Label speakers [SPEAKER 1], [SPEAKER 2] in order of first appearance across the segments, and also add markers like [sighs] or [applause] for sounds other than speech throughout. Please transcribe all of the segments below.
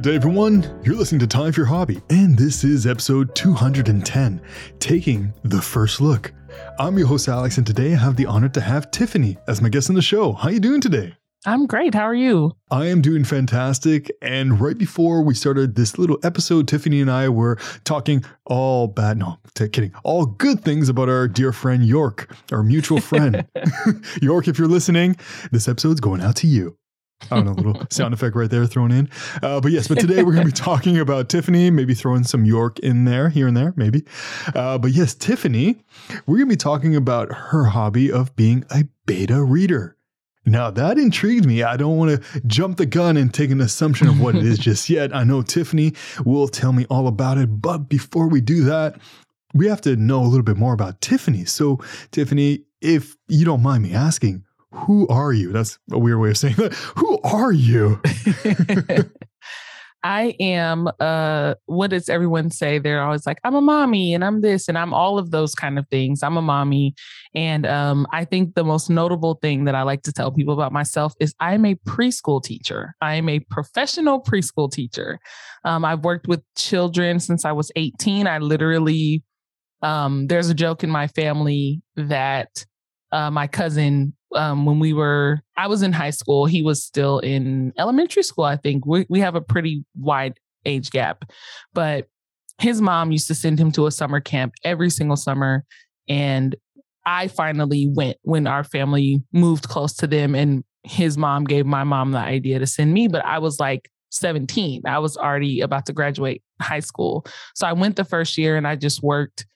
[SPEAKER 1] Good day, everyone. You're listening to Time for Your Hobby, and this is episode 210 Taking the First Look. I'm your host, Alex, and today I have the honor to have Tiffany as my guest on the show. How are you doing today?
[SPEAKER 2] I'm great. How are you?
[SPEAKER 1] I am doing fantastic. And right before we started this little episode, Tiffany and I were talking all bad, no, kidding, all good things about our dear friend York, our mutual friend. [laughs] [laughs] York, if you're listening, this episode's going out to you. I don't know, a little [laughs] sound effect right there thrown in. Uh, but yes, but today we're going to be talking about Tiffany, maybe throwing some York in there, here and there, maybe. Uh, but yes, Tiffany, we're going to be talking about her hobby of being a beta reader. Now that intrigued me. I don't want to jump the gun and take an assumption of what it is [laughs] just yet. I know Tiffany will tell me all about it. But before we do that, we have to know a little bit more about Tiffany. So, Tiffany, if you don't mind me asking, who are you? That's a weird way of saying that. Who are you? [laughs]
[SPEAKER 2] I am uh what does everyone say? They're always like, I'm a mommy and I'm this and I'm all of those kind of things. I'm a mommy. And um I think the most notable thing that I like to tell people about myself is I'm a preschool teacher. I am a professional preschool teacher. Um, I've worked with children since I was 18. I literally um there's a joke in my family that uh, my cousin um, when we were i was in high school he was still in elementary school i think. We, we have a pretty wide age gap but his mom used to send him to a summer camp every single summer and i finally went when our family moved close to them and his mom gave my mom the idea to send me but i was like 17 i was already about to graduate high school. So i went the first year and i just worked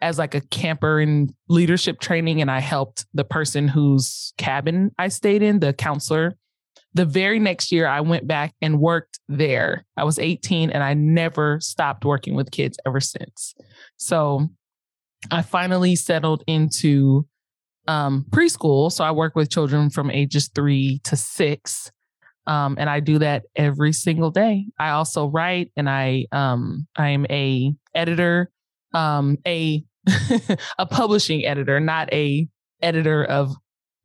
[SPEAKER 2] as like a camper in leadership training and I helped the person whose cabin I stayed in, the counselor. The very next year I went back and worked there. I was 18 and I never stopped working with kids ever since. So I finally settled into um, preschool. So I work with children from ages three to six. Um, and I do that every single day. I also write and I um, I'm a editor, um, a [laughs] a publishing editor, not a editor of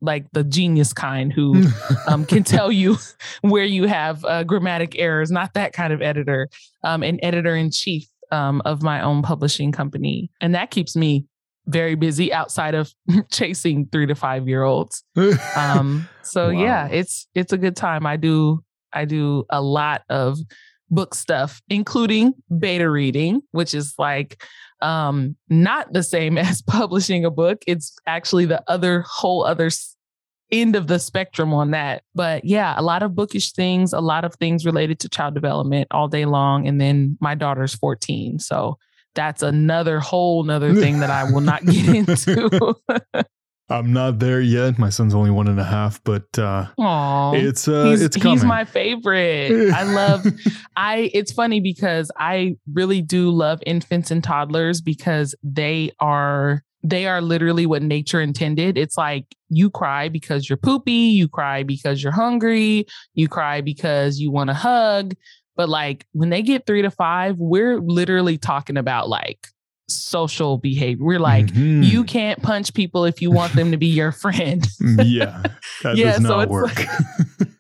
[SPEAKER 2] like the genius kind who um, can [laughs] tell you [laughs] where you have uh, grammatic errors, not that kind of editor, um, an editor in chief um, of my own publishing company. And that keeps me very busy outside of chasing three to five year olds. Um, so wow. yeah, it's it's a good time. I do I do a lot of book stuff, including beta reading, which is like um, not the same [laughs] as publishing a book. It's actually the other whole other end of the spectrum on that. But yeah, a lot of bookish things, a lot of things related to child development all day long. And then my daughter's 14. So that's another whole nother thing that I will not get [laughs] into. [laughs]
[SPEAKER 1] I'm not there yet. My son's only one and a half, but uh,
[SPEAKER 2] Aww,
[SPEAKER 1] it's uh,
[SPEAKER 2] he's,
[SPEAKER 1] it's coming.
[SPEAKER 2] He's my favorite. I love. [laughs] I. It's funny because I really do love infants and toddlers because they are they are literally what nature intended. It's like you cry because you're poopy, you cry because you're hungry, you cry because you want a hug. But like when they get three to five, we're literally talking about like social behavior. We're like, mm-hmm. you can't punch people if you want them to be your friend. [laughs]
[SPEAKER 1] yeah. Yeah, so work.
[SPEAKER 2] Like,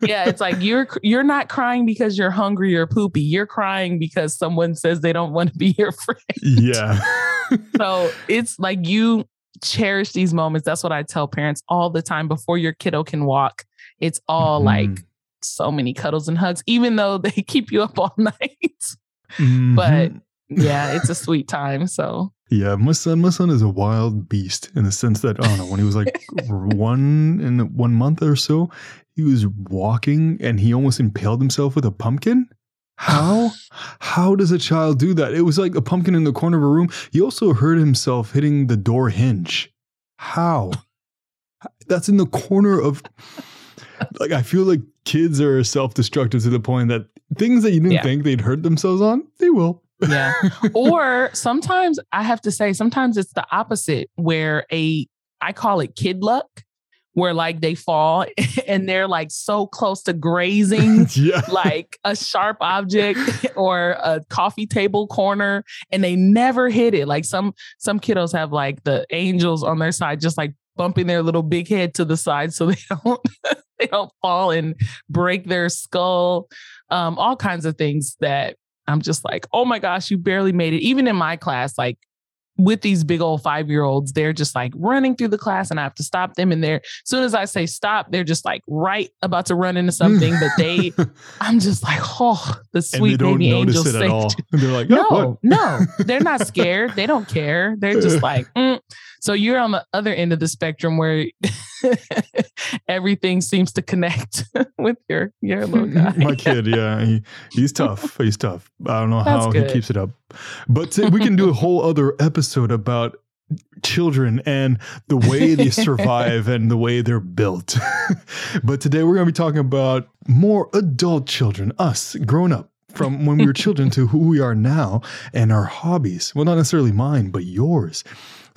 [SPEAKER 2] yeah, it's like you're you're not crying because you're hungry or poopy. You're crying because someone says they don't want to be your friend.
[SPEAKER 1] Yeah. [laughs] [laughs]
[SPEAKER 2] so it's like you cherish these moments. That's what I tell parents all the time before your kiddo can walk. It's all mm-hmm. like so many cuddles and hugs, even though they keep you up all night. Mm-hmm. But yeah, it's a [laughs] sweet time. So
[SPEAKER 1] yeah, my son, my son is a wild beast in the sense that I don't know when he was like [laughs] one in one month or so, he was walking and he almost impaled himself with a pumpkin. How? [sighs] How does a child do that? It was like a pumpkin in the corner of a room. He also hurt himself hitting the door hinge. How? That's in the corner of. Like I feel like kids are self-destructive to the point that things that you didn't yeah. think they'd hurt themselves on, they will.
[SPEAKER 2] Yeah. or sometimes I have to say, sometimes it's the opposite where a, I call it kid luck, where like they fall [laughs] and they're like so close to grazing [laughs] yeah. like a sharp object [laughs] or a coffee table corner and they never hit it. Like some, some kiddos have like the angels on their side, just like bumping their little big head to the side so they don't, they don't fall and break their skull um, all kinds of things that I'm just like, oh my gosh, you barely made it. Even in my class, like with these big old five year olds, they're just like running through the class and I have to stop them. And they're, as soon as I say stop, they're just like right about to run into something. but they, [laughs] I'm just like, oh, the sweet baby angel saved. [laughs]
[SPEAKER 1] They're like,
[SPEAKER 2] oh, no, no, they're not [laughs] scared. they don't care. They're just like, mm. So you're on the other end of the spectrum where [laughs] everything seems to connect [laughs] with your your little [laughs] guy.
[SPEAKER 1] My kid, yeah, he, he's tough. He's tough. I don't know That's how good. he keeps it up, but we can do a whole other episode about children and the way they survive and the way they're built. but today we're going to be talking about more adult children, us grown up from when we were children to who we are now and our hobbies. Well, not necessarily mine, but yours.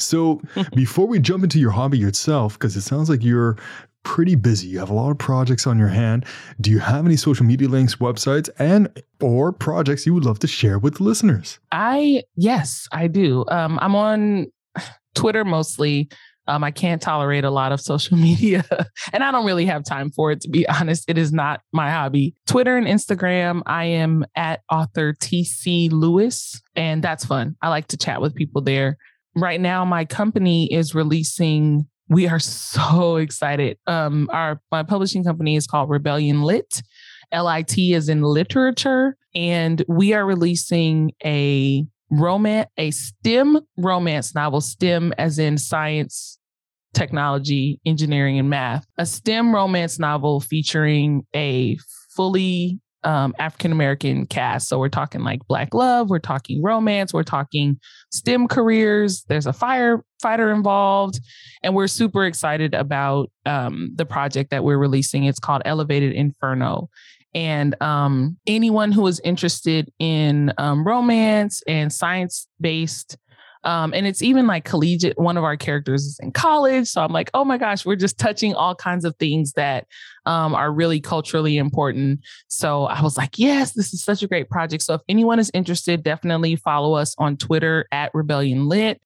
[SPEAKER 1] So [laughs] before we jump into your hobby itself, because it sounds like you're pretty busy, you have a lot of projects on your hand. Do you have any social media links, websites, and or projects you would love to share with listeners?
[SPEAKER 2] I yes, I do. Um, I'm on [sighs] Twitter mostly. Um, I can't tolerate a lot of [laughs] social media and I don't really have time for it, to be [laughs] honest. It is not my hobby. Twitter and Instagram, I am at author TC Lewis, and that's fun. I like to chat with people there right now my company is releasing we are so excited. Um our my publishing company is called rebellion lit lit is in literature and we are releasing a romance a stem romance novel stem as in science technology engineering and math. A stem romance novel featuring a fully um, African American cast. So we're talking like Black love, we're talking romance, we're talking STEM careers. There's a firefighter involved, and we're super excited about um, the project that we're releasing. It's called Elevated Inferno. And um, anyone who is interested in um, romance and science based um, and it's even like collegiate. One of our characters is in college. So I'm like, oh my gosh, we're just touching all kinds of things that um, are really culturally important. So I was like, yes, this is such a great project. So if anyone is interested, definitely follow us on Twitter at Rebellion Lit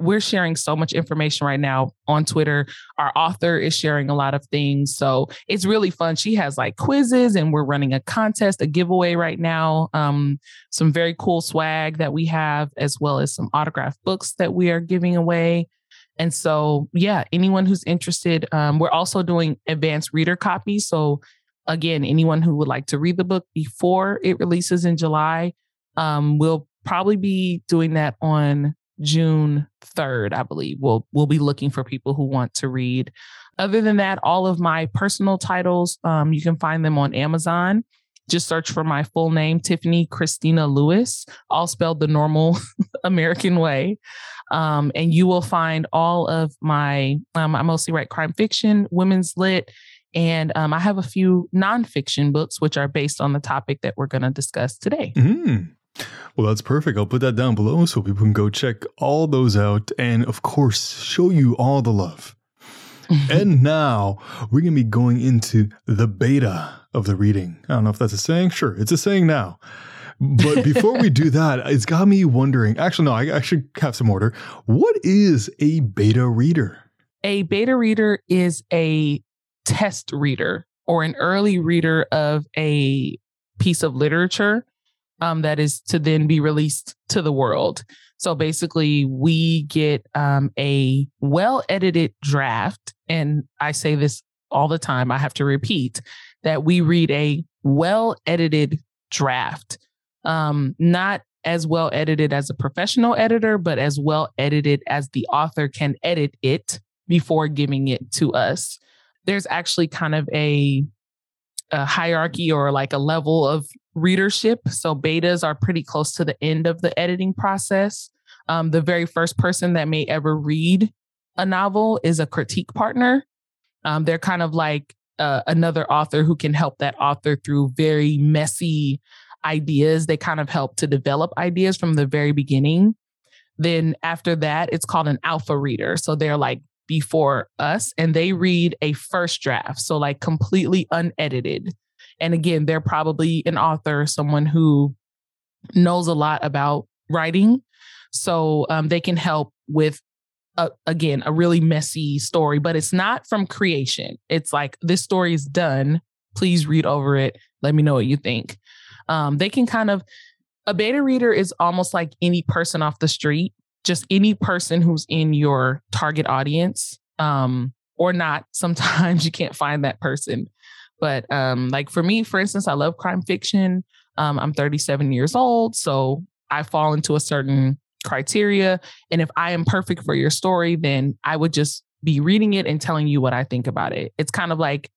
[SPEAKER 2] we're sharing so much information right now on Twitter. Our author is sharing a lot of things. So it's really fun. She has like quizzes and we're running a contest, a giveaway right now. Um, some very cool swag that we have, as well as some autographed books that we are giving away. And so, yeah, anyone who's interested, um, we're also doing advanced reader copies. So, again, anyone who would like to read the book before it releases in July, um, we'll probably be doing that on June 3rd, I believe. We'll we'll be looking for people who want to read. Other than that, all of my personal titles, um, you can find them on Amazon. Just search for my full name, Tiffany Christina Lewis, all spelled the normal [laughs] American way. Um, and you will find all of my, um, I mostly write crime fiction, women's lit, and um, I have a few nonfiction books, which are based on the topic that we're going to discuss today.
[SPEAKER 1] Mm. Well, that's perfect. I'll put that down below so people can go check all those out and, of course, show you all the love. [laughs] and now we're going to be going into the beta of the reading. I don't know if that's a saying. Sure, it's a saying now. But before we do [laughs] that, it's got me wondering. Actually, no, I, I should have some order. What is a beta reader?
[SPEAKER 2] A beta reader is a test reader or an early reader of a piece of literature um, that is to then be released to the world. So basically, we get um, a well edited draft. And I say this all the time, I have to repeat that we read a well edited draft, um, not as well edited as a professional editor, but as well edited as the author can edit it before giving it to us. There's actually kind of a a hierarchy or like a level of readership. So betas are pretty close to the end of the editing process. Um, the very first person that may ever read a novel is a critique partner. Um, they're kind of like uh, another author who can help that author through very messy ideas. They kind of help to develop ideas from the very beginning. Then after that, it's called an alpha reader. So they're like before us and they read a first draft. So, like completely unedited. And again, they're probably an author, someone who knows a lot about writing. So um, they can help with, a, again, a really messy story, but it's not from creation. It's like, this story is done. Please read over it. Let me know what you think. Um, they can kind of, a beta reader is almost like any person off the street, just any person who's in your target audience um, or not. [laughs] Sometimes you can't find that person. But um, like for me, for instance, I love crime fiction. Um, I'm 37 years old, so I fall into a certain criteria. And if I am perfect for your story, then I would just be reading it and telling you what I think about it. It's kind of like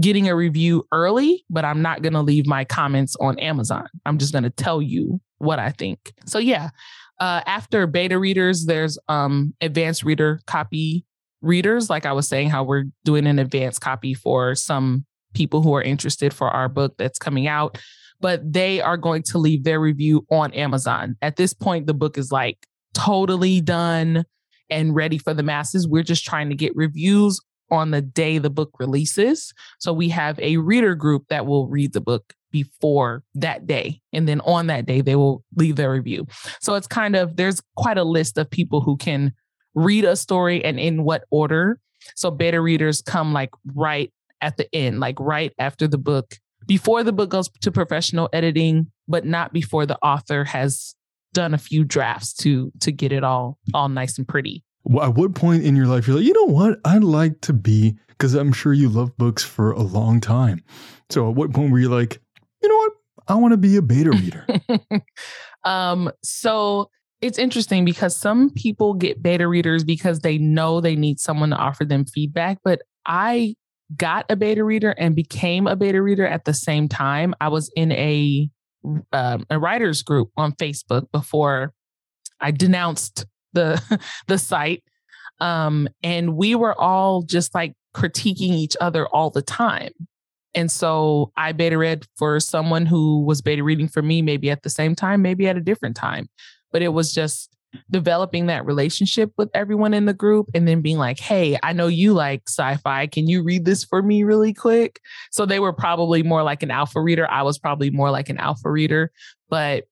[SPEAKER 2] getting a review early, but I'm not going to leave my comments on Amazon. I'm just going to tell you what I think. So yeah, uh, after beta readers, there's um, advanced reader copy readers. Like I was saying, how we're doing an advanced copy for some people who are interested for our book that's coming out but they are going to leave their review on Amazon. At this point, the book is like totally done and ready for the masses. We're just trying to get reviews on the day the book releases. So we have a reader group that will read the book before that day. And then on that day, they will leave their review. So it's kind of, there's quite a list of people who can read a story and in what order. So beta readers come like right at the end, like right after the book before the book goes to professional editing, but not before the author has done a few drafts to to get it all all nice and pretty.
[SPEAKER 1] At what point in your life you're like, you know what, I'd like to be because I'm sure you love books for a long time. So at what point were you like, you know what, I want to be a beta reader? [laughs]
[SPEAKER 2] um, so it's interesting because some people get beta readers because they know they need someone to offer them feedback, but I got a beta reader and became a beta reader at the same time. I was in a um, a writers group on Facebook before I denounced the [laughs] the site, um, and we were all just like critiquing each other all the time. And so I beta read for someone who was beta reading for me, maybe at the same time, maybe at a different time. But it was just developing that relationship with everyone in the group and then being like, hey, I know you like sci fi. Can you read this for me really quick? So they were probably more like an alpha reader. I was probably more like an alpha reader. But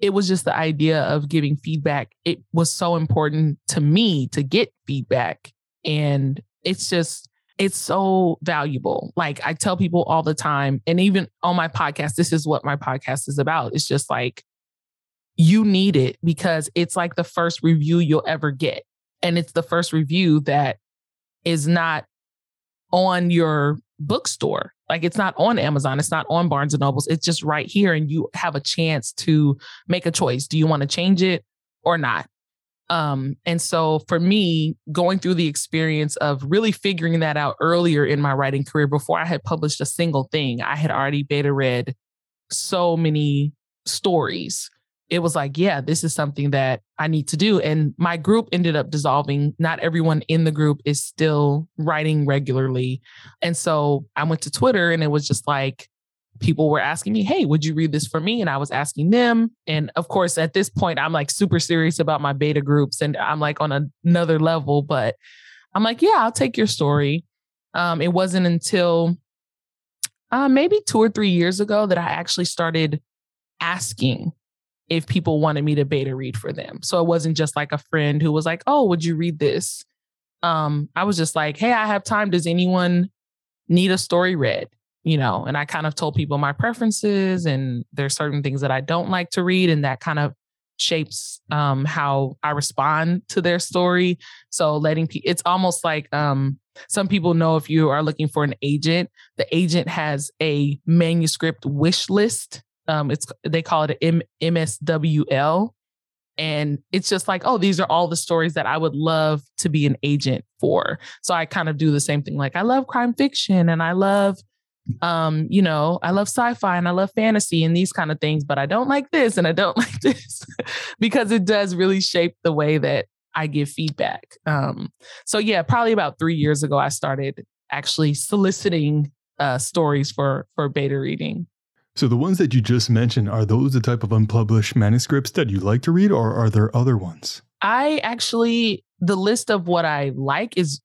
[SPEAKER 2] it was just the idea of giving feedback. It was so important to me to get feedback. And it's just, it's so valuable. Like I tell people all the time, and even on my podcast, this is what my podcast is about. It's just like, you need it because it's like the first review you'll ever get. And it's the first review that is not on your bookstore. Like it's not on Amazon, it's not on Barnes and Nobles. It's just right here and you have a chance to make a choice. Do you want to change it or not? Um, and so for me, going through the experience of really figuring that out earlier in my writing career before I had published a single thing, I had already beta read so many stories it was like, yeah, this is something that I need to do. And my group ended up dissolving. Not everyone in the group is still writing regularly. And so I went to Twitter and it was just like, people were asking me, hey, would you read this for me? And I was asking them. And of course, at this point, I'm like super serious about my beta groups and I'm like on another level, but I'm like, yeah, I'll take your story. Um, it wasn't until uh, maybe two or three years ago that I actually started asking if people wanted me to beta read for them. So it wasn't just like a friend who was like, "Oh, would you read this?" Um, I was just like, "Hey, I have time. Does anyone need a story read?" You know, and I kind of told people my preferences and there's certain things that I don't like to read, and that kind of shapes um, how I respond to their story. So letting people, it's almost like um, some people know if you are looking for an agent, the agent has a manuscript wish list um, it's they call it M- MSWL, and it's just like, oh, these are all the stories that I would love to be an agent for. So I kind of do the same thing. Like I love crime fiction, and I love, um, you know, I love sci-fi and I love fantasy and these kind of things, but I don't like this and I don't [laughs] like this [laughs] because it does really shape the way that I give feedback. Um, so yeah, probably about three years ago, I started actually soliciting uh, stories for for beta reading.
[SPEAKER 1] So the ones that you just mentioned, are those the type of unpublished manuscripts that you like to read, or are there other ones?
[SPEAKER 2] I actually, the list of what I like is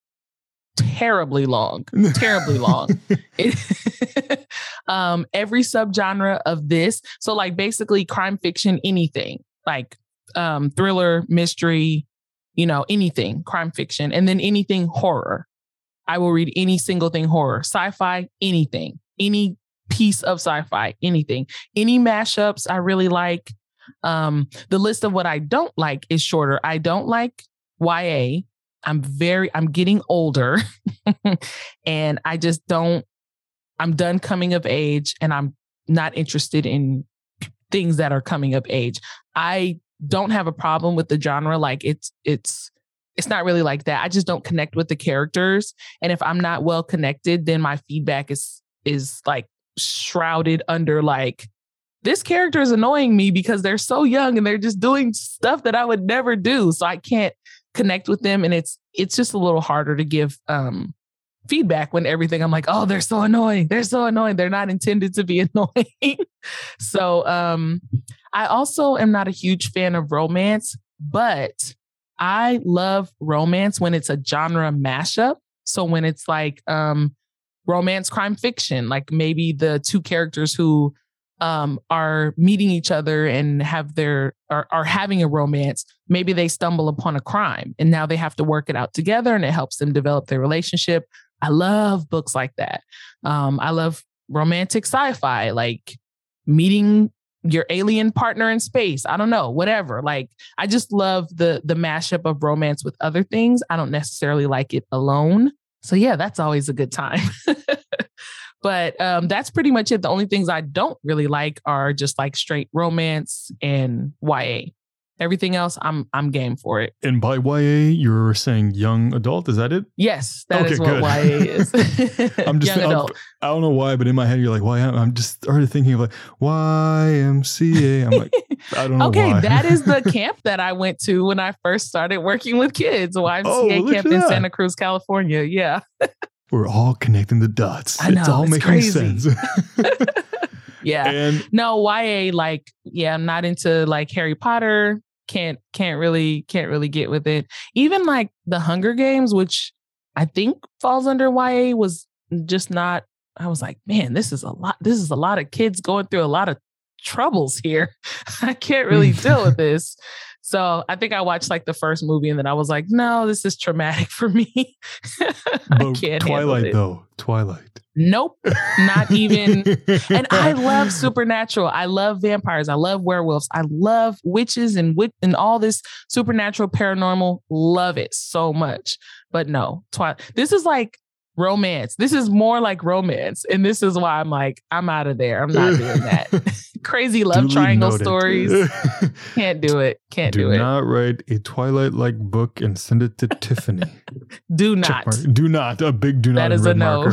[SPEAKER 2] terribly long, terribly long. [laughs] It, [laughs] um, every subgenre of this, so like basically crime fiction, anything like um, thriller, mystery, you know, anything crime fiction, and then anything horror. I will read any single thing horror, sci-fi, anything, any piece of sci-fi, anything. Any mashups I really like. Um, the list of what I don't like is shorter. I don't like YA. I'm very, I'm getting older [laughs] and I just don't, I'm done coming of age and I'm not interested in things that are coming of age. I don't have a problem with the genre. Like it's, it's, it's not really like that. I just don't connect with the characters. And if I'm not well connected, then my feedback is, is like shrouded under like, this character is annoying me because they're so young and they're just doing stuff that I would never do. So I can't connect with them. And it's, it's just a little harder to give, um, feedback when everything I'm like, oh, they're so annoying. They're so annoying. They're not intended to be [laughs] annoying. so um I also am not a huge fan of romance, but I love romance when it's a genre mashup. So when it's like um romance crime fiction, like maybe the two characters who um, are meeting each other and have their are, are having a romance maybe they stumble upon a crime and now they have to work it out together and it helps them develop their relationship. I love books like that. Um, i love romantic sci-fi like meeting your alien partner in space i don't know whatever like i just love the the mashup of romance with other things. I don't necessarily like it alone so yeah that's always a good time [laughs] But um, that's pretty much it. The only things I don't really like are just like straight romance and YA. Everything else, I'm I'm game for it.
[SPEAKER 1] And by YA, you're saying young adult. Is that it?
[SPEAKER 2] Yes, that okay, is what good. YA is. [laughs]
[SPEAKER 1] I'm just young adult. I don't know why, but in my head, you're like, why? I'm just already thinking of like YMCA. I'm like, [laughs] I don't know.
[SPEAKER 2] okay, that is the [laughs] camp that I went to when I first started working with kids. YMCA oh, camp in Santa Cruz, California. Yeah.
[SPEAKER 1] We're all connecting the dots.
[SPEAKER 2] I know,
[SPEAKER 1] it's all
[SPEAKER 2] it's
[SPEAKER 1] making
[SPEAKER 2] crazy.
[SPEAKER 1] sense.
[SPEAKER 2] yeah. And no, YA like yeah, I'm not into like Harry Potter. Can't can't really can't really get with it. Even like the Hunger Games, which I think falls under YA, was just not. I was like, man, this is a lot. This is a lot of kids going through a lot of troubles here. [laughs] I can't really mm. deal with [laughs] this. So I think I watched like the first movie and then I was like, no, this is traumatic [laughs] for me. I
[SPEAKER 1] can't Twilight though. Twilight.
[SPEAKER 2] Nope. Not even. [laughs] and I love supernatural. I love vampires. I love werewolves. I love witches and wit- and all this supernatural paranormal. Love it so much. But no, Twilight. This is like romance. This is more like romance. And this is why I'm like, I'm out of there. I'm not doing that. [laughs] [laughs] Crazy love Duly triangle noted. stories. [laughs] Can't do it. Can't do,
[SPEAKER 1] do
[SPEAKER 2] it.
[SPEAKER 1] Do not write a Twilight like book and send it to Tiffany.
[SPEAKER 2] Do not.
[SPEAKER 1] Do not. A big do not.
[SPEAKER 2] That is a no.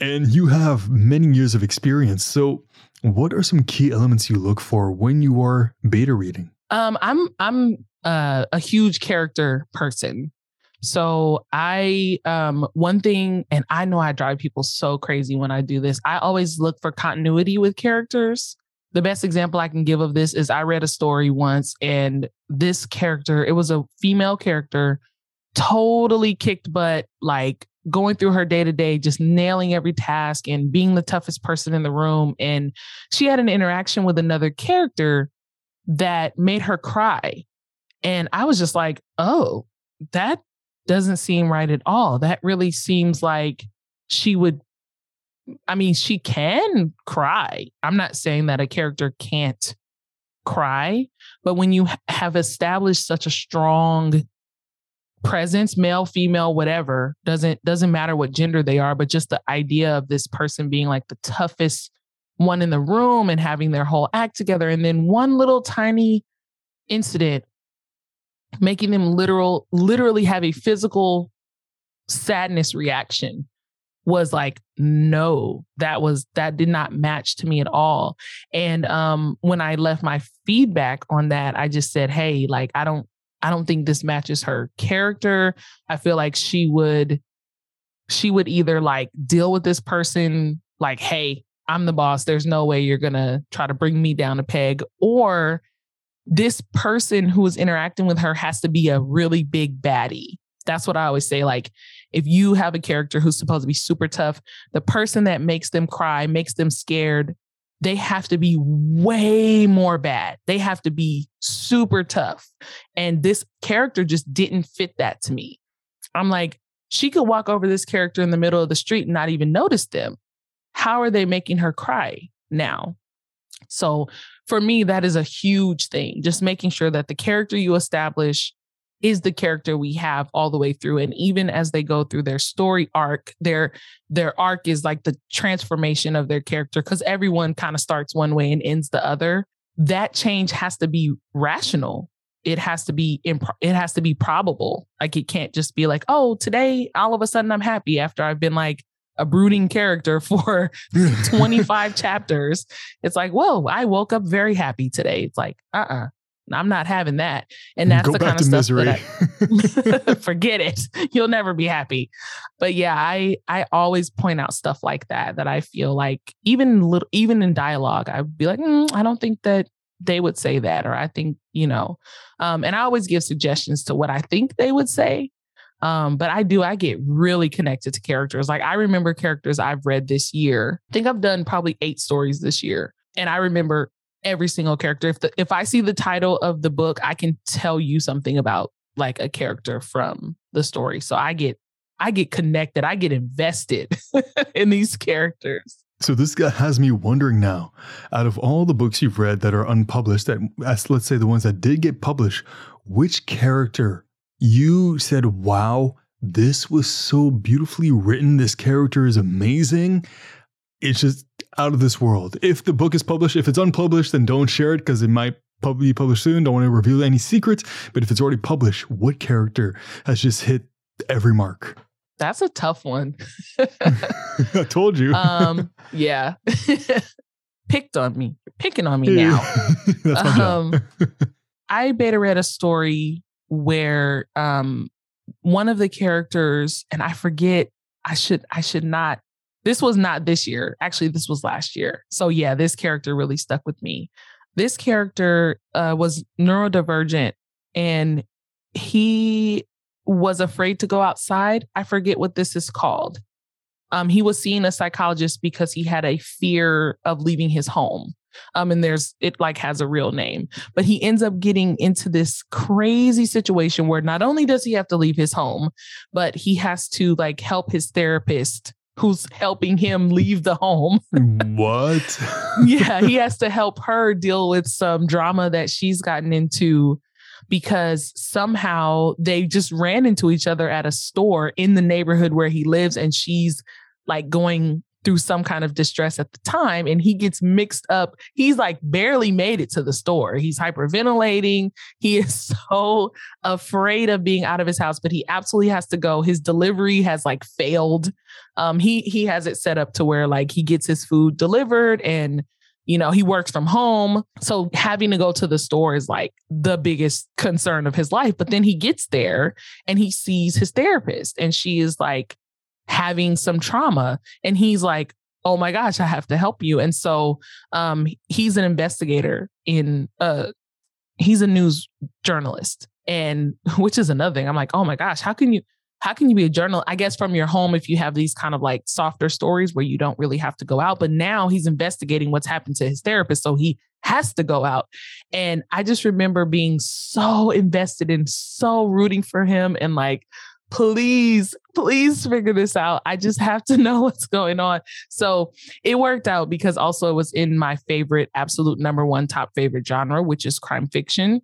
[SPEAKER 1] and you have many years of experience. So what are some key elements you look for when you are beta reading?
[SPEAKER 2] Um, I'm I'm uh, a huge character person. So I um one thing and I know I drive people so crazy when I do this. I always look for continuity with characters. The best example I can give of this is I read a story once and this character, it was a female character, totally kicked butt, like going through her day to day, just nailing every task and being the toughest person in the room. And she had an interaction with another character that made her cry. And I was just like, oh, that doesn't seem right at all. That really seems like she would I mean, she can cry. I'm not saying that a character can't cry, but when you have established such a strong presence, male, female, whatever, doesn't doesn't matter what gender they are, but just the idea of this person being like the toughest one in the room and having their whole act together and then one little tiny incident making them literal literally have a physical sadness reaction was like no that was that did not match to me at all. And um when i left my feedback on that i just said hey like i don't i don't think this matches her character. I feel like she would she would either like deal with this person like hey i'm the boss. There's no way you're gonna try to bring me down a peg or this person who is interacting with her has to be a really big baddie. That's what I always say. Like, if you have a character who's supposed to be super tough, the person that makes them cry, makes them scared, they have to be way more bad. They have to be super tough. And this character just didn't fit that to me. I'm like, she could walk over this character in the middle of the street and not even notice them. how are they making her cry now? So for me, that is a huge thing. Just making sure that the character you establish is the character we have all the way through. And even as they go through their story arc their their arc is like the transformation of their character cuz everyone kind of starts one way and ends the other. That change has to be rational. It has to be imp- it has to be probable. Like it can't just be like oh today all of a sudden i'm happy after i've been like a brooding character [laughs] for [laughs] 25 chapters it's like whoa i woke up very happy today it's like uh-uh I'm not having that. And that's Go the kind of stuff misery. that I, [laughs] forget it. You'll never be happy. But yeah, I I always point out stuff like that that I feel like even little even in dialogue, I'd be like, mm, I don't think that they would say that, or I think you know. Um, and I always give suggestions to what I think they would say. Um, but I do, I get really connected to characters. Like I remember characters I've read this year. I think I've done probably eight stories this year. And I remember every single character. If the if I see the title of the book, I can tell you something about like a character from the story. So I get I get connected. I get invested [laughs] in these characters.
[SPEAKER 1] So this guy has me wondering now, out of all the books you've read that are unpublished, that let's say the ones that did get published, which character you said, wow, this was so beautifully written. This character is amazing. It's just out of this world. If the book is published, if it's unpublished, then don't share it because it might be published soon. Don't want to reveal any secrets. But if it's already published, what character has just hit every mark?
[SPEAKER 2] That's a tough one. [laughs]
[SPEAKER 1] I told you.
[SPEAKER 2] um, yeah. [laughs] Picked on me. You're picking on me now. [laughs] Um. I beta read a story where um one of the characters, and I forget, I should I should not this was not this year. Actually, this was last year. So yeah, this character really stuck with me. This character uh, was neurodivergent and he was afraid to go outside. I forget what this is called. Um, he was seeing a psychologist because he had a fear of leaving his home. Um, and there's it like has a real name, but he ends up getting into this crazy situation where not only does he have to leave his home, but he has to like help his therapist who's helping him leave the home. [laughs]
[SPEAKER 1] what?
[SPEAKER 2] yeah, he has to help [laughs] her deal with some drama that she's gotten into because somehow they just ran into each other at a store in the neighborhood where he lives and she's like going through some kind of distress at the time and he gets mixed up. He's like barely made it to the store. He's hyperventilating. He is [laughs] so afraid of being out of his house, but he absolutely has to go. His delivery has like failed. Um he he has it set up to where like he gets his food delivered and you know, he works from home. So having to go to the store is like the biggest concern of his life. But then he gets there and he sees his therapist and she is like having some trauma. And he's like, oh my gosh, I have to help you. And so um, he's an investigator in, uh, he's a news journalist. And [laughs] which is another thing. I'm like, oh my gosh, how can you, how can you be a journalist? I guess from your home, if you have these kind of like softer stories where you don't really have to go out. But now he's investigating what's happened to his therapist. So he has to go out. And I just remember being so invested and so rooting for him and like please, please figure this out. I just have to [laughs] know what's going on. So it worked out because also it was in my favorite, absolute number one top favorite genre, which is crime fiction.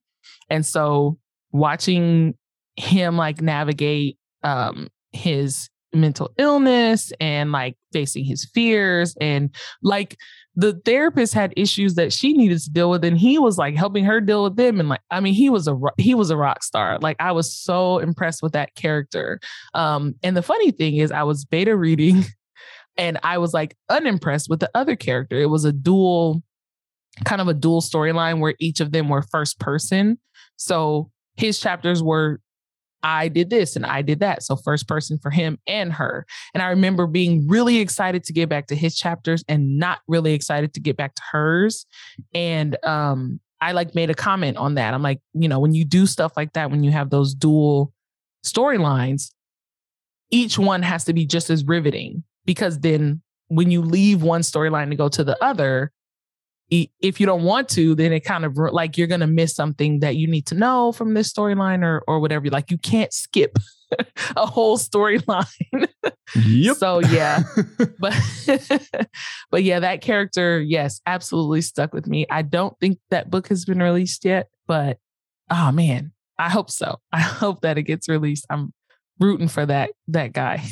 [SPEAKER 2] And so watching him like navigate um, his mental illness and like facing his fears and like the therapist had issues that she needed to deal with and he was like helping her deal with them and like i mean he was a he was a rock star. Like i was so impressed with that character. Um and the funny thing is i was beta reading [laughs] and i was like unimpressed with the other character. It was a dual kind of a dual storyline where each of them were first person. So his chapters were I did this and I did that. So first person for him and her. And I remember being really excited to get back to his chapters and not really excited to get back to hers. And um I like made a comment on that. I'm like, you know, when you do stuff like that, when you have those dual storylines, each one has to be just as riveting because then when you leave one storyline to go to the other, if you don't want to, then it kind of like you're gonna miss something that you need to know from this storyline or or whatever. Like you can't skip [laughs] a whole storyline.
[SPEAKER 1] Yep.
[SPEAKER 2] so yeah, [laughs] but [laughs] but yeah, that character, yes, absolutely stuck with me. I don't think that book has been released yet, but oh man, I hope so. I hope that it gets released. I'm rooting for that that guy.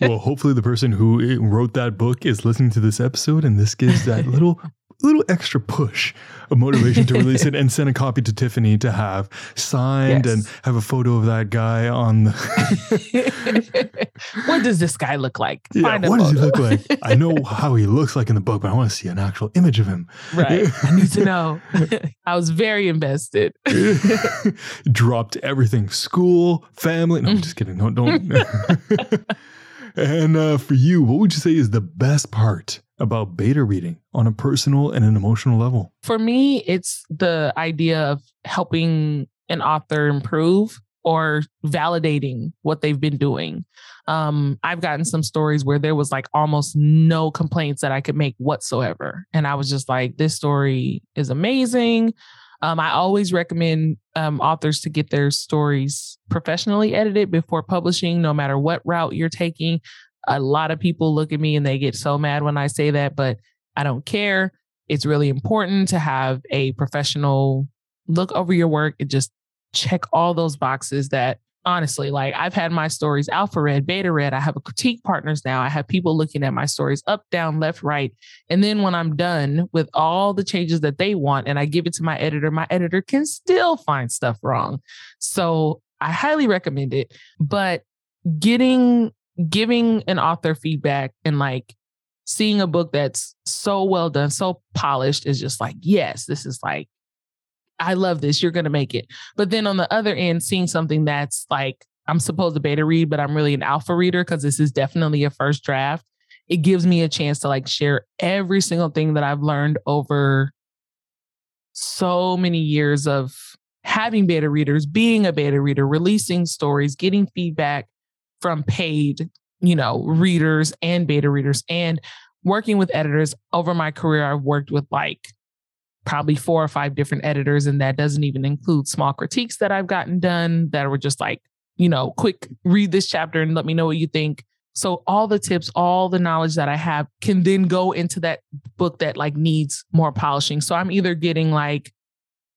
[SPEAKER 1] well, hopefully the person who eh, wrote that book is listening to this episode and this gives that little little extra push of motivation to release it [laughs] and send a copy to Tiffany to have signed yes. and have a photo of that guy on
[SPEAKER 2] the [laughs] What does this guy look like?
[SPEAKER 1] Yeah, what does he look like? I know [laughs] how he looks like in the book, but I want to see an actual image of him.
[SPEAKER 2] Right. I need to know. I was very invested.
[SPEAKER 1] Dropped everything. School, family. No, I'm just kidding. No, don't. and uh, for you, what would you say is the best part about beta reading on a personal and an emotional level?
[SPEAKER 2] For me, it's the idea of helping an author improve or validating what they've been doing. Um, I've gotten some stories where there was like almost no complaints that I could make whatsoever. And I was just like, this story is amazing. Um, I always recommend um, authors to get their stories professionally edited before publishing, no matter what route you're taking a lot of people look at me and they get so mad when I say that, but I don't care. It's really important to have a professional look over your work and just check all those boxes that honestly, like I've had my stories alpha read, beta read. I have a critique partners now. I have people looking at my stories up, down, left, right. And then when I'm done with all the changes that they want and I give it to my editor, my editor can still find stuff wrong. So I highly recommend it. But getting giving an author feedback and like seeing a book that's so well done, so polished is just like, yes, this is like, I love this. You're going to make it. But then on the other end, seeing something that's like, I'm supposed to beta read, but I'm really an alpha reader because this is definitely a first draft. It gives me a chance to like share every single thing that I've learned over so many years of having beta readers, being a beta reader, releasing stories, getting feedback, from paid, you know, readers and beta readers and working with editors over my career. I've worked with like probably four or five different editors, and that doesn't even include small critiques that I've gotten done that were just like, you know, quick read this chapter and let me know what you think. So all the tips, all the knowledge that I have can then go into that book that like needs more polishing. So I'm either getting like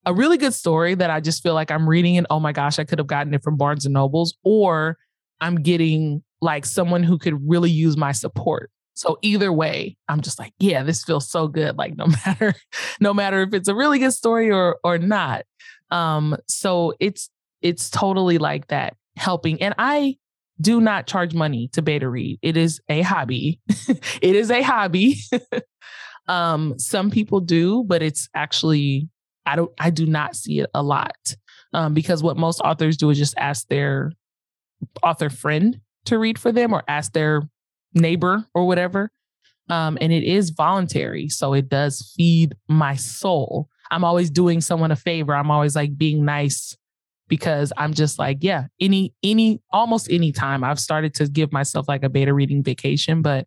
[SPEAKER 2] a really good story that I just feel like I'm reading and oh my gosh, I could have gotten it from Barnes and Nobles, or I'm getting like someone who could really use my support. So either way, I'm just like, yeah, this feels so good. Like no [laughs] matter, no matter if it's a really good story or or not. Um, so it's it's totally like that helping. And I do not charge money to beta read. It is a hobby. [laughs] it is a hobby. [laughs] um, some people do, but it's actually I don't I do not see it a lot. Um, because what most authors do is just ask their author friend to read for them or ask their neighbor or whatever. Um, and it is voluntary. So it does feed my soul. I'm always doing someone a favor. I'm always like being nice because I'm just like, yeah, any, any, almost any time I've started to give myself like a beta reading vacation, but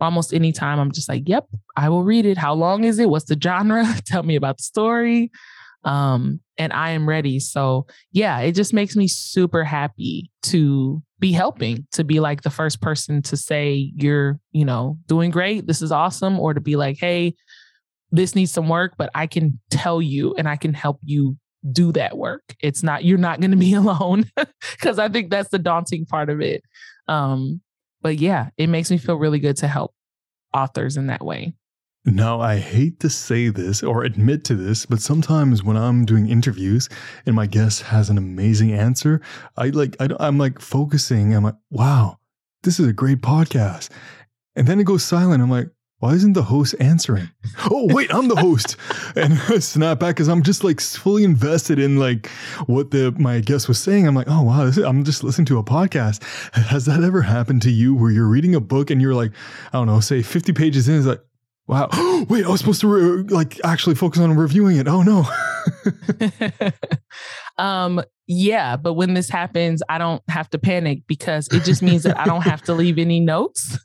[SPEAKER 2] almost any time I'm just like, yep, I will read it. How long is it? What's the genre? [laughs] Tell me about the story. Um, and I am ready. So, yeah, it just makes me super happy to be helping, to be like the first person to say, you're, you know, doing great. This is awesome. Or to be like, hey, this needs some work, but I can tell you and I can help you do that work. It's not, you're not going to be [laughs] alone because I think that's the daunting part of it. Um, but yeah, it makes me feel really good to help authors in that way.
[SPEAKER 1] Now, I hate to say this or admit to this, but sometimes when I'm doing interviews and my guest has an amazing answer, I like I, am like focusing. I'm like, wow, this is a great podcast, and then it goes silent. I'm like, why isn't the host answering? [laughs] oh wait, I'm the host, [laughs] and I snap back because I'm just like fully invested in like what the my guest was saying. I'm like, oh wow, is, I'm just listening to a podcast. Has that ever happened to you where you're reading a book and you're like, I don't know, say 50 pages in, is like Wow. [gasps] Wait, I was supposed to re- like actually focus on reviewing it. Oh no. [laughs]
[SPEAKER 2] um yeah, but when this happens, I don't have to panic because it just means that I don't have to leave any notes.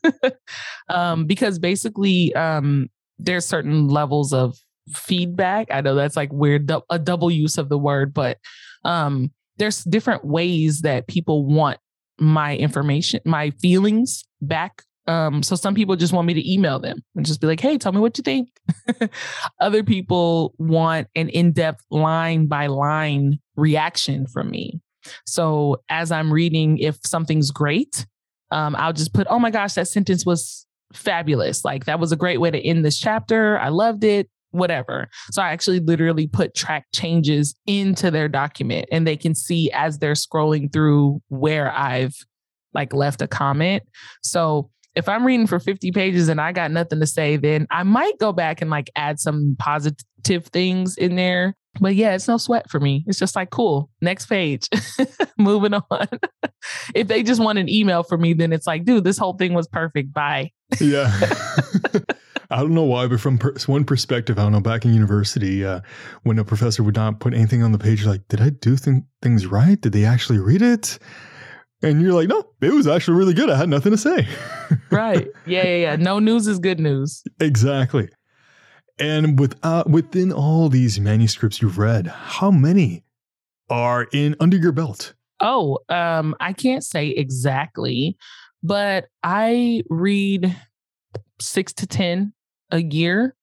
[SPEAKER 2] [laughs] um because basically um there's certain levels of feedback. I know that's like weird, a double use of the word, but um, there's different ways that people want my information, my feelings back. Um, so some people just want me to email them and just be like, hey, tell me what you think. [laughs] Other people want an in depth line by line reaction from me. So as I'm reading, if something's great, um, I'll just put, oh my gosh, that sentence was fabulous. Like that was a great way to end this chapter. I loved it whatever. So I actually literally put track changes into their document and they can see as they're scrolling through where I've like left a comment. So if I'm reading for 50 pages and I got nothing to say, then I might go back and like add some positive things in there. But yeah, it's no sweat for me. It's just like, cool, next page, [laughs] moving on. [laughs] if they just want an email for me, then it's like, dude, this whole thing was perfect. Bye.
[SPEAKER 1] yeah. [laughs] I don't know why, but from per- one perspective, I don't know. Back in university, uh, when a professor would not put anything on the page, like, did I do th- things right? Did they actually read it? And you're like, no, it was actually really good. I had nothing to say. [laughs]
[SPEAKER 2] right. Yeah, yeah, yeah. No news is good news.
[SPEAKER 1] Exactly. And with, uh, within all these manuscripts you've read, how many are in under your belt?
[SPEAKER 2] Oh, um, I can't say exactly, but I read six to 10 a year.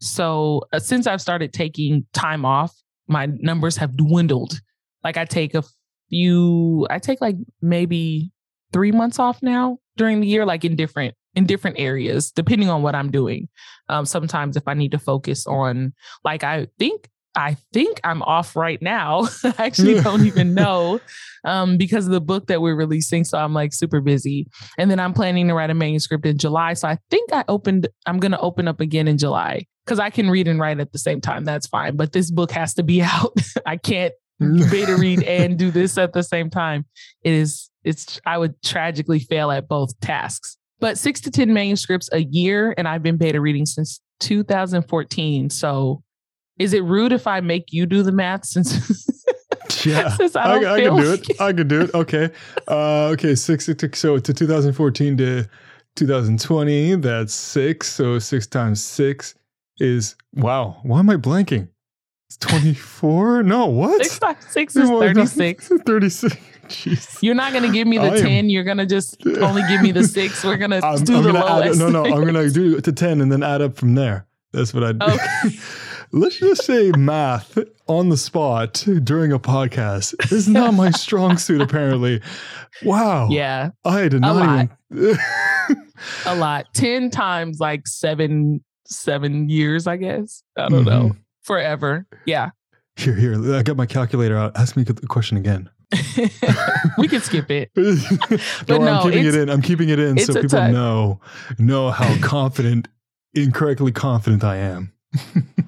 [SPEAKER 2] So uh, since I've started taking time off, my numbers have dwindled. Like I take a few, I take like maybe three months off now during the year, like in different in different areas, depending on what I'm doing. Um, sometimes if I need to focus on, like I think I think I'm off right now. [laughs] I actually don't even [laughs] know um, because of the book that we're releasing. So I'm like super busy. And then I'm planning to write a manuscript in July. So I think I opened, I'm going to open up again in July because I can read and write at the same time. That's fine. But this book has to be [laughs] out. I can't beta read and do this at the same time. It is, it's, I would tragically fail at both tasks. But six to 10 manuscripts a year. And I've been beta reading since 2014. So is it rude if I make you do the math since? [laughs]
[SPEAKER 1] yeah, I, I, I can do it. I can do it. Okay, uh, okay. Six, six. So to 2014 to 2020, that's six. So six times six is wow. Why am I blanking? It's 24. no, what?
[SPEAKER 2] Six times six is 36.
[SPEAKER 1] 36. [laughs] Jeez.
[SPEAKER 2] You're not gonna give me the I 10. Am, you're gonna just only give me the six. We're gonna [laughs] I'm, do I'm the lowest.
[SPEAKER 1] Add, no, no, I'm gonna [laughs] do it to 10 and then add up from there. That's what I do. Okay. let's just say math on the spot during a podcast is not my strong suit, apparently. Wow.
[SPEAKER 2] Yeah.
[SPEAKER 1] I did not even.
[SPEAKER 2] a lot. 10 times like seven, seven years, I guess. I don't mm-hmm. know. Forever. Yeah.
[SPEAKER 1] Here, here. I got my calculator out. Ask me the question again. [laughs] [laughs]
[SPEAKER 2] we can skip it. [laughs]
[SPEAKER 1] but no, I'm keeping it in. I'm keeping it in so people know know how confident, incorrectly confident I am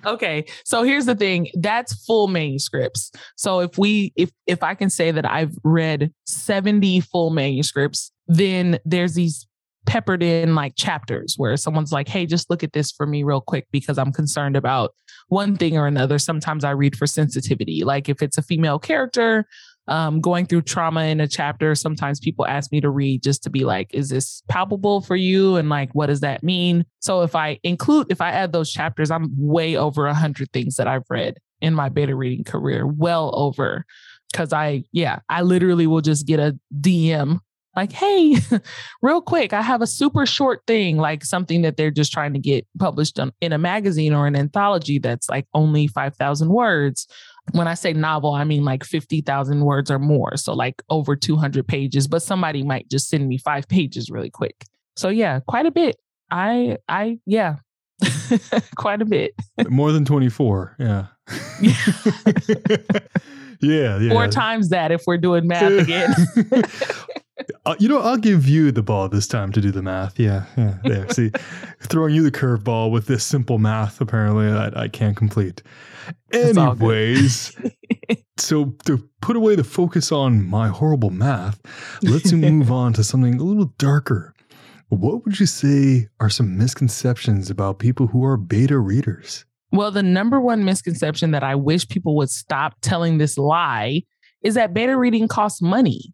[SPEAKER 2] okay. So here's the thing. That's full manuscripts. So if we if if I can say that I've read 70 full manuscripts, then there's these peppered in like chapters where someone's like, "Hey, just look at this for me real quick because I'm concerned about one thing or another." Sometimes I read for sensitivity. Like if it's a female character, um, going through trauma in a chapter, sometimes people ask me to read just to be like, is this palpable for you? And like, what does that mean? So if I include, if I add those chapters, I'm way over a hundred things that I've read in my beta reading career, well over. Cause I, yeah, I literally will just get a DM like, hey, [laughs] real quick, I have a super short thing, like something that they're just trying to get published on, in a magazine or an anthology that's like only 5,000 words. When I say novel, I mean like 50,000 words or more. So, like over 200 pages, but somebody might just send me five pages really quick. So, yeah, quite a bit. I, I, yeah, [laughs] quite a bit.
[SPEAKER 1] Uh, more than 24. Yeah. [laughs] yeah, yeah.
[SPEAKER 2] Four times that if we're doing math again.
[SPEAKER 1] Uh, you know, I'll give you the ball this time to do the math. Yeah, yeah. There, see, [laughs] throwing you the curveball with this simple math. Apparently, that I can't complete. Anyways, [laughs] so to put away the focus on my horrible math, let's [laughs] move on to something a little darker. What would you say are some misconceptions about people who are beta readers?
[SPEAKER 2] Well, the number one misconception that I wish people would stop telling this lie is that beta reading costs money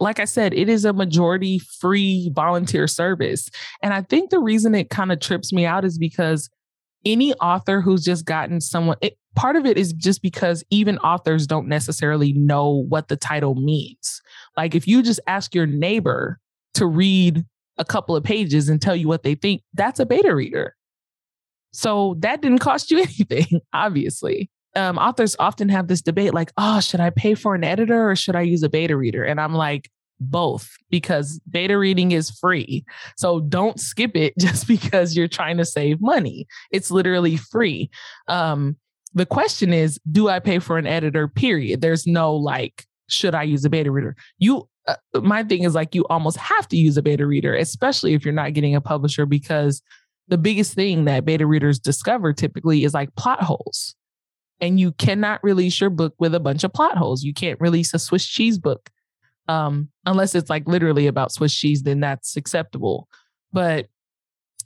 [SPEAKER 2] like I said, it is a majority free volunteer service. And I think the reason it kind of trips me out is because any author who's just gotten someone, it, part of it is just because even authors don't necessarily know what the title means. Like if you just ask your neighbor to read a couple of pages and tell you what they think, that's a beta reader. So that didn't cost you [laughs] anything, obviously. Um, authors often have this debate like, oh, should I pay for an editor or should I use a beta reader? And I'm like, both because beta reading is free. So don't skip it [laughs] just because you're trying to save money. It's literally free. Um, the question is, do I pay for an editor? Period. There's no like, should I use a beta reader? You, uh, my thing is like, you almost have to use a beta reader, especially if you're not getting a publisher, because the biggest thing that beta readers discover typically is like plot holes. And you cannot release your book with a bunch of plot holes. You can't release a Swiss cheese book um, unless it's like literally about Swiss cheese, then that's acceptable. But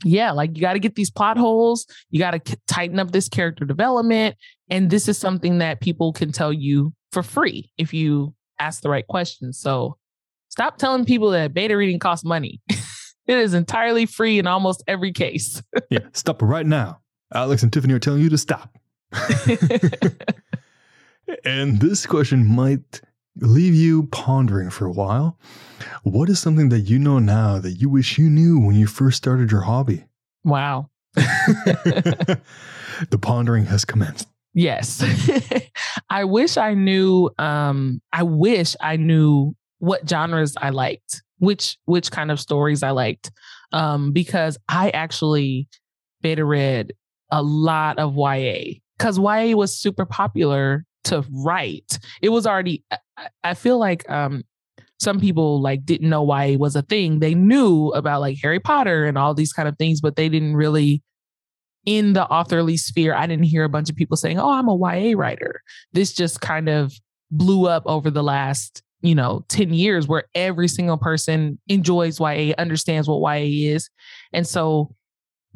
[SPEAKER 2] yeah, like you got to get these plot holes. You got to tighten up this character development. And this is something that people can tell you for free if you ask the right questions. So stop telling people that beta reading costs money. [laughs] it is entirely free in almost every case. [laughs]
[SPEAKER 1] yeah, stop right now. Alex and Tiffany are telling you to stop. [laughs] and this question might leave you pondering for a while. What is something that you know now that you wish you knew when you first started your hobby?
[SPEAKER 2] Wow. [laughs]
[SPEAKER 1] the pondering has commenced.
[SPEAKER 2] Yes. [laughs] I wish I knew um I wish I knew what genres I liked, which which kind of stories I liked. Um because I actually beta read a lot of YA cuz YA was super popular to write. It was already I feel like um some people like didn't know why it was a thing. They knew about like Harry Potter and all these kind of things, but they didn't really in the authorly sphere. I didn't hear a bunch of people saying, "Oh, I'm a YA writer." This just kind of blew up over the last, you know, 10 years where every single person enjoys YA, understands what YA is. And so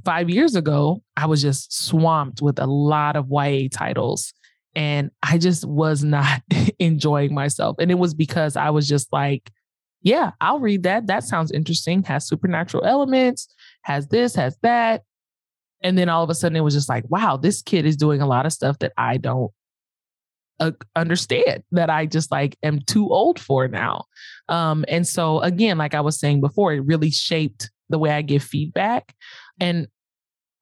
[SPEAKER 2] 5 years ago, I was just swamped with a lot of YA titles and I just was not [laughs] enjoying myself. And it was because I was just like, yeah, I'll read that. That sounds interesting. Has supernatural elements, has this, has that. And then all of a sudden it was just like, wow, this kid is doing a lot of stuff that I don't uh, understand, that I just like am too old for now. Um, and so, again, like I was saying before, it really shaped the way I give feedback. And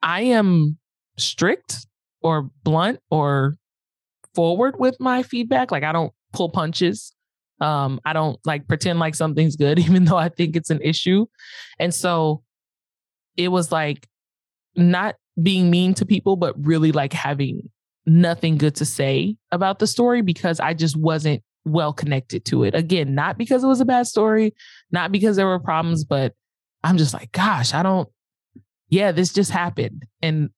[SPEAKER 2] I am strict or blunt or forward with my feedback. Like I don't pull punches. Um, I don't like pretend like something's good, [laughs] even though I think it's an issue. And so it was like not being mean to people, but really like having nothing good to say about the story because I just wasn't well connected to it. Again, not because it was a bad story, not because there were problems, but I'm just like, gosh, I don't, yeah, this just happened. And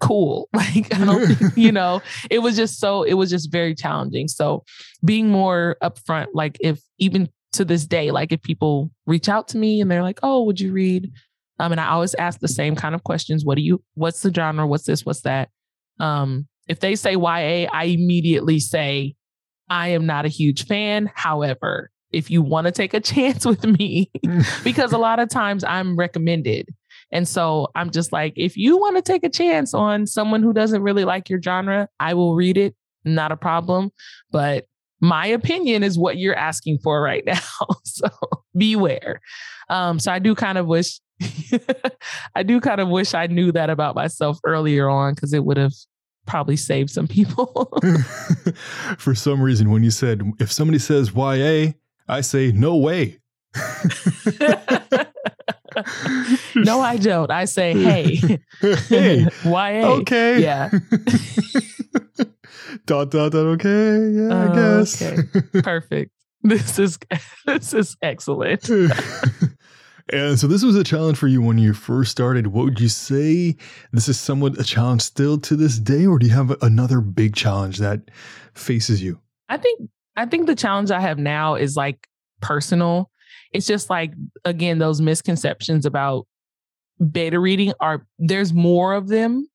[SPEAKER 2] cool. [laughs] Like, I don't, [laughs] you know, it was just so, it was just very challenging. So being more upfront, like if even to this day, like if people reach out to me and they're like, oh, would you read? Um, and I always ask the same kind of questions. What do you, what's the genre? What's this? What's that? Um, if they say YA, I immediately say, I am not a huge fan. However, if you want to take a [laughs] chance with me, because a lot of times I'm recommended. And so I'm just like, if you want to take a chance on someone who doesn't really like your genre, I will read it. Not a problem. But my opinion is what you're asking for right [laughs] now. so beware. Um, so I do kind of wish [laughs] I do kind of wish I knew that about myself earlier on because it would have probably saved some people. [laughs]
[SPEAKER 1] For some reason, when you said if somebody says YA, I say no way.
[SPEAKER 2] No, I don't. I say, hey,
[SPEAKER 1] hey, [laughs]
[SPEAKER 2] YA.
[SPEAKER 1] Okay.
[SPEAKER 2] Yeah. [laughs]
[SPEAKER 1] dot dot dot. Okay. Yeah, I
[SPEAKER 2] Oh,
[SPEAKER 1] guess.
[SPEAKER 2] okay. Perfect. [laughs] This is this is excellent.
[SPEAKER 1] and so this was a challenge for you when you first started. What would you say? This is somewhat a challenge still to this day, or do you have another big challenge that faces you?
[SPEAKER 2] I think I think the challenge I have now is like personal. It's just like again those misconceptions about beta reading are there's more of them,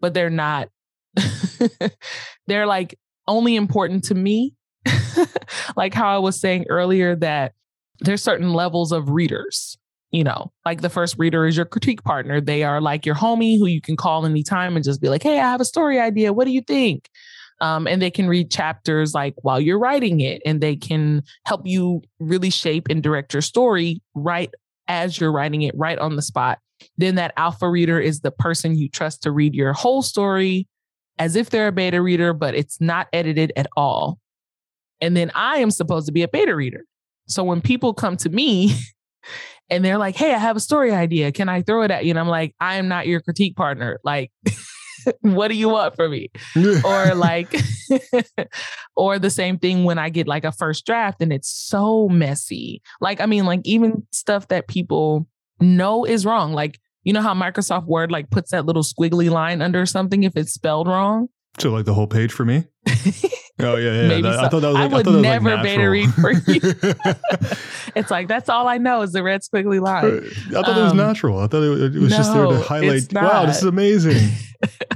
[SPEAKER 2] but they're not [laughs] they're like only important to me. [laughs] like how I was saying earlier that there's certain levels of readers. you know, like the first reader is your critique partner. They are like your homie who you can call anytime and just be like, hey, I have a story idea. What do you think? Um, and they can read chapters like while you're writing it, and they can help you really shape and direct your story right as you're writing it, right on the spot. Then that alpha reader is the person you trust to read your whole story as if they're a beta reader, but it's not edited at all. And then I am supposed to be a beta reader. So when people come to me [laughs] and they're like, hey, I have a story idea. Can I throw it at you? And I'm like, I am not your critique partner. Like, [laughs] [laughs] what do you want from me? [laughs] or like, [laughs] or the same thing when I get like a first draft and it's so messy. Like, I mean, like even stuff that people know is wrong. Like, you know how Microsoft Word like puts that little squiggly line under something if it's spelled wrong?
[SPEAKER 1] So like the whole page for me? [laughs] Oh yeah, yeah.
[SPEAKER 2] Maybe
[SPEAKER 1] That-
[SPEAKER 2] so.
[SPEAKER 1] I thought that was
[SPEAKER 2] I
[SPEAKER 1] like,
[SPEAKER 2] would
[SPEAKER 1] thought that was,
[SPEAKER 2] never
[SPEAKER 1] like,
[SPEAKER 2] beta read for you. [laughs] it's like that's all I know is the red squiggly line.
[SPEAKER 1] I thought it was
[SPEAKER 2] Um,
[SPEAKER 1] natural. I thought it, it was just there to highlight. Wow, this is amazing.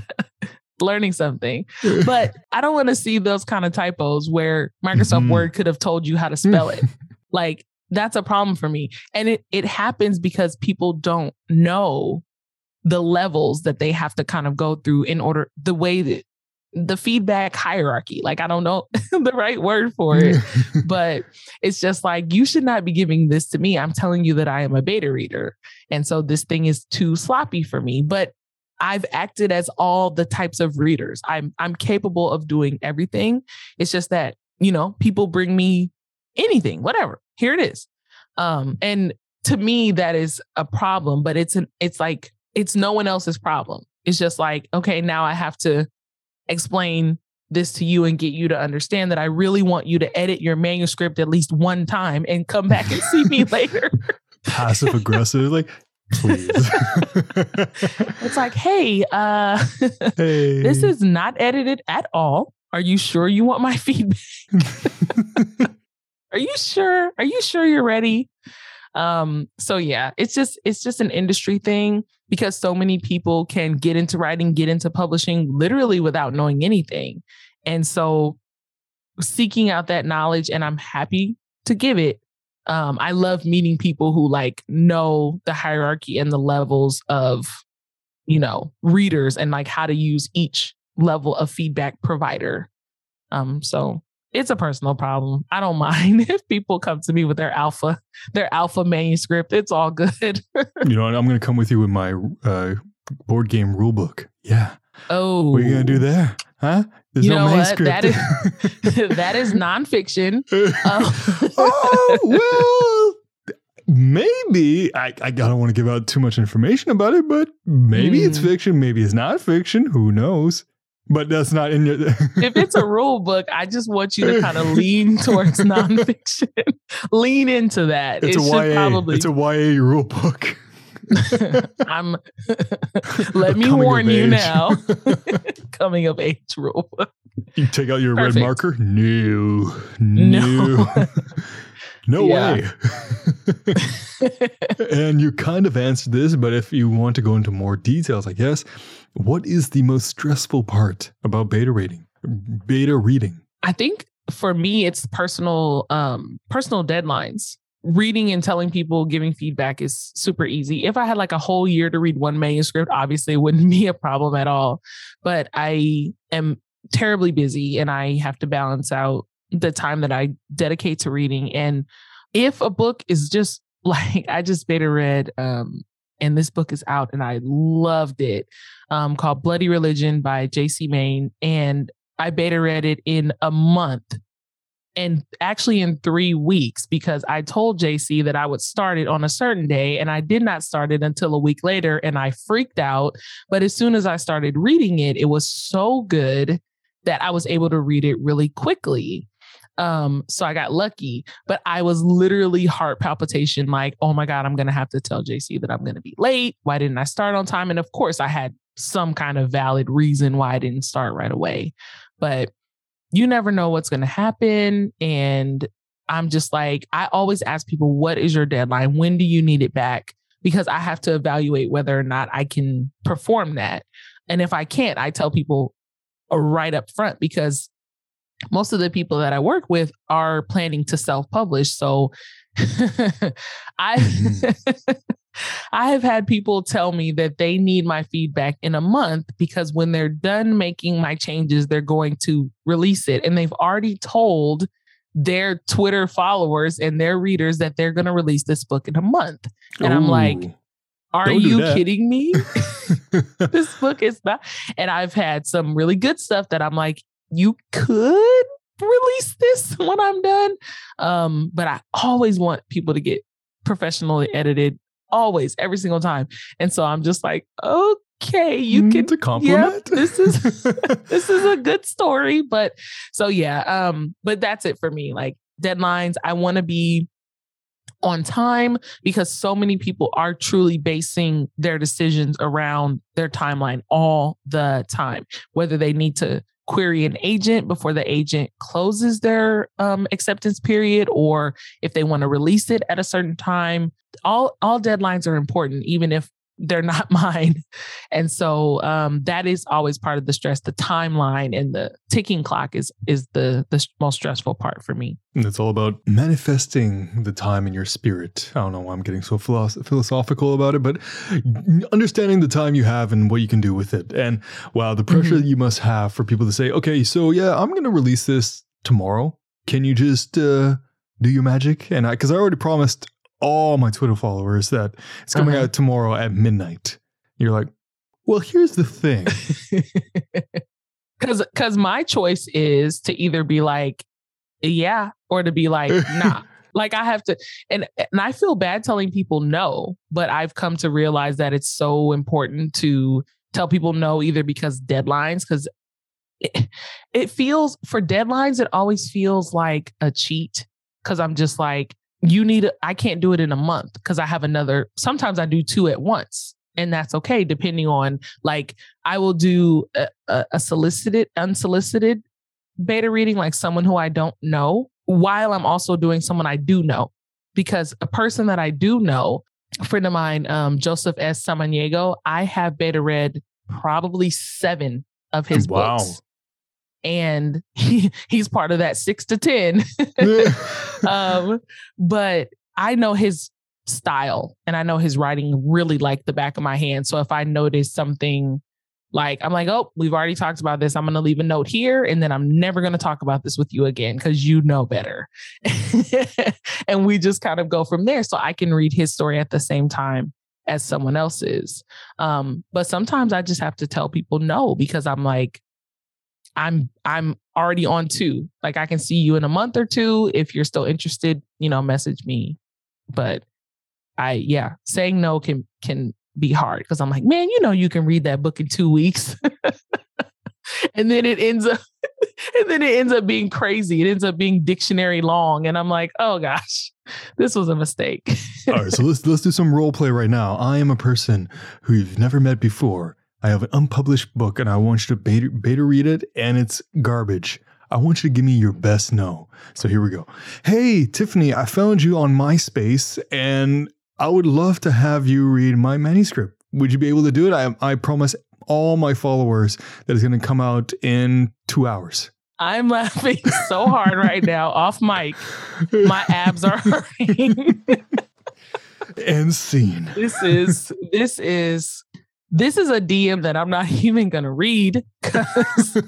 [SPEAKER 1] [laughs]
[SPEAKER 2] Learning something. But I don't want to see those kind of typos where Microsoft
[SPEAKER 1] Mhm.
[SPEAKER 2] Word could have told you how to spell it. like that's a problem for me. And it it happens because people don't know the levels that they have to kind of go through in order the way that the feedback hierarchy. Like I don't know [laughs] the right word for it. [laughs] but it's just like you should not be giving this to me. I'm telling you that I am a beta reader. And so this thing is too sloppy for me. But I've acted as all the types of readers. I'm I'm capable of doing everything. It's just that, you know, people bring me anything, whatever. Here it is. Um and to me that is a problem, but it's an it's like it's no one else's problem. It's just like, okay, now I have to explain this to you and get you to understand that I really want you to edit your manuscript at least one time and come back and see me [laughs] later.
[SPEAKER 1] Passive aggressive, like please. [laughs]
[SPEAKER 2] It's like, hey, uh, [laughs]
[SPEAKER 1] hey,
[SPEAKER 2] this is not edited at all. Are you sure you want my feedback? Are you sure? Are you sure you're ready? Um, so yeah, it's just it's just an industry thing because so many people can get into writing, get into publishing literally without knowing anything. And so seeking out that knowledge and I'm happy to give it. Um, I love meeting people who like know the hierarchy and the levels of, you know, readers and like how to use each level of feedback provider. Um, so it's a personal problem. I don't [laughs] mind if people come to me with their alpha, their alpha manuscript. It's all good. [laughs]
[SPEAKER 1] you know what? I'm going to come with you with my uh, board game rule book. Yeah.
[SPEAKER 2] oh,
[SPEAKER 1] What are you going to do there? Huh? There's
[SPEAKER 2] You
[SPEAKER 1] no
[SPEAKER 2] know what? That is- [laughs] that is nonfiction. Oh.
[SPEAKER 1] oh, well, maybe. I, I don't want to give out too much information about it, but maybe it's
[SPEAKER 2] Hmm.
[SPEAKER 1] fiction. Maybe it's not fiction. Who knows? But that's not in your. [laughs]
[SPEAKER 2] if it's a rule book, I just want you to kind of lean [laughs] towards nonfiction. [laughs] lean into that.
[SPEAKER 1] it's
[SPEAKER 2] it
[SPEAKER 1] a YA.
[SPEAKER 2] probably.
[SPEAKER 1] It's a YA rule book.
[SPEAKER 2] I'm. let me warn you
[SPEAKER 1] age.
[SPEAKER 2] now. Coming of age rule. book.
[SPEAKER 1] You take out your
[SPEAKER 2] Perfect.
[SPEAKER 1] red marker. No,
[SPEAKER 2] No.
[SPEAKER 1] no, way. and you kind of answered this, but if you want to go into more details, I guess, what is the most stressful part about beta reading? Beta reading.
[SPEAKER 2] I think for me, it's personal, um, personal deadlines. Reading and telling people, giving feedback is super easy. If I had like a whole year to read one manuscript, obviously it wouldn't [laughs] be a problem at all. But I am terribly busy and I have to balance out the time that I dedicate to reading. And if a book is just [laughs] like I just beta read um and this book is out and I loved it um called Bloody Religion by JC Main and I beta read it in a month and actually in 3 weeks because I told JC that I would start it on a certain day and I did not start it until a week later and I freaked out but as soon as I started reading it it was so good that I was able to read it really quickly um so I got lucky but I was literally heart palpitation like oh my god I'm to have to tell JC that I'm to be late. Why didn't I start on time? And of course I had some kind of valid reason why I didn't start right away. But you never know what's to happen and I'm just like I always ask people what is your deadline? When do you need it back? Because I have to evaluate whether or not I can perform that. And if I can't I tell people uh, right up front because most of the people that I work with are planning to self publish. So [laughs] I mm-hmm. [laughs] I have had people tell me that they need my feedback in a month because when they're done making my changes, they're going to release it. And they've already told their Twitter followers and their readers that they're going to release this book in a month. And Ooh, I'm like, are you kidding me? [laughs] this book is not. And I've had some really good stuff that I'm like, you could release this [laughs] when I'm done. Um, but I always want people to get professionally edited, always, every single time. And so I'm just like, okay, you mm, can
[SPEAKER 1] to compliment.
[SPEAKER 2] Yep, this is [laughs] [laughs] this is a good story. But so yeah, um, but that's it for me. Like deadlines, I want to be on time because so many people are truly basing their decisions around their timeline all the time, whether they need to query an agent before the agent closes their um, acceptance period or if they want to release it at a certain time. All all deadlines are important even if they're not [laughs] mine. And so um, that is always part of the stress. The timeline and the ticking clock is is the the most stressful part for me.
[SPEAKER 1] And it's all about manifesting the time in your spirit. I don't know why I'm getting so philosoph- philosophical about it, but understanding the time you have and what you can do with it. And wow, the pressure mm-hmm. you must have for people to say, okay, so yeah, I'm going to release this tomorrow. Can you just uh, do your magic? And I, because I already promised all my Twitter followers that it's coming uh-huh. out tomorrow at midnight. You're like, well, here's the thing. [laughs]
[SPEAKER 2] Cause cause my choice is to either be like, yeah, or to be like, nah. [laughs] like I have to and and I feel bad telling people no, but I've come to realize that it's so important to tell people no either because deadlines, because it, it feels for deadlines, it always feels like a cheat. Cause I'm just like, you need I can't do it in a month because I have another sometimes I do two at once and that's okay depending on like I will do a, a, a solicited unsolicited beta reading like someone who I don't know while I'm also doing someone I do know because a person that I do know a friend of mine um, Joseph S Samaniego I have beta read probably 7 of his wow. books and [laughs] he, he's part of that six to 10. [laughs] um, but I know his style and I know his writing really like the back of my hand. So if I notice something like, I'm like, oh, we've already talked about this. I'm going to leave a note here and then I'm never going to talk about this with you again because you know better. [laughs] and we just kind of go from there. So I can read his story at the same time as someone else's. Um, but sometimes I just have to tell people no because I'm like, I'm I'm already on two. Like I can see you in a month or two. If you're still interested, you know, message me. But I yeah, saying no can can be hard because I'm like, man, you know, you can read that book in two weeks. [laughs] and then it ends up [laughs] and then it ends up being crazy. It ends up being dictionary long. And I'm like, oh gosh, this was a mistake.
[SPEAKER 1] All right, so let's let's do some role play right now. I am a person who you've never met before. I have an unpublished book and I want you to beta, beta read it and it's garbage. I want you to give me your best no. So here we go. Hey, Tiffany, I found you on MySpace and I would love to have you read my manuscript. Would you be able to do it? I, I promise all my followers that it's going to come out in two hours.
[SPEAKER 2] I'm laughing so hard right now [laughs] off mic. My abs are hurting. [laughs]
[SPEAKER 1] and scene.
[SPEAKER 2] This is this is this is a DM that I'm not [laughs] even going to read because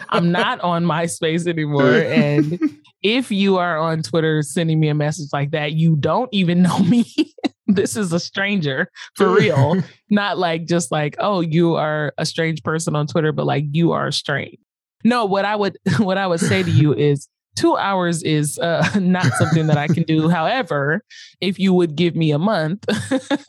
[SPEAKER 2] [laughs] I'm not on MySpace anymore. And [laughs] if you are on Twitter sending me a message like that, you don't even know me. this is a stranger for real. not like just like, oh, you are a strange person on Twitter, but like you are strange. No, what I would what I would say to you is two hours is uh, [laughs] not something that I can do. [laughs] However, if you would give me a month,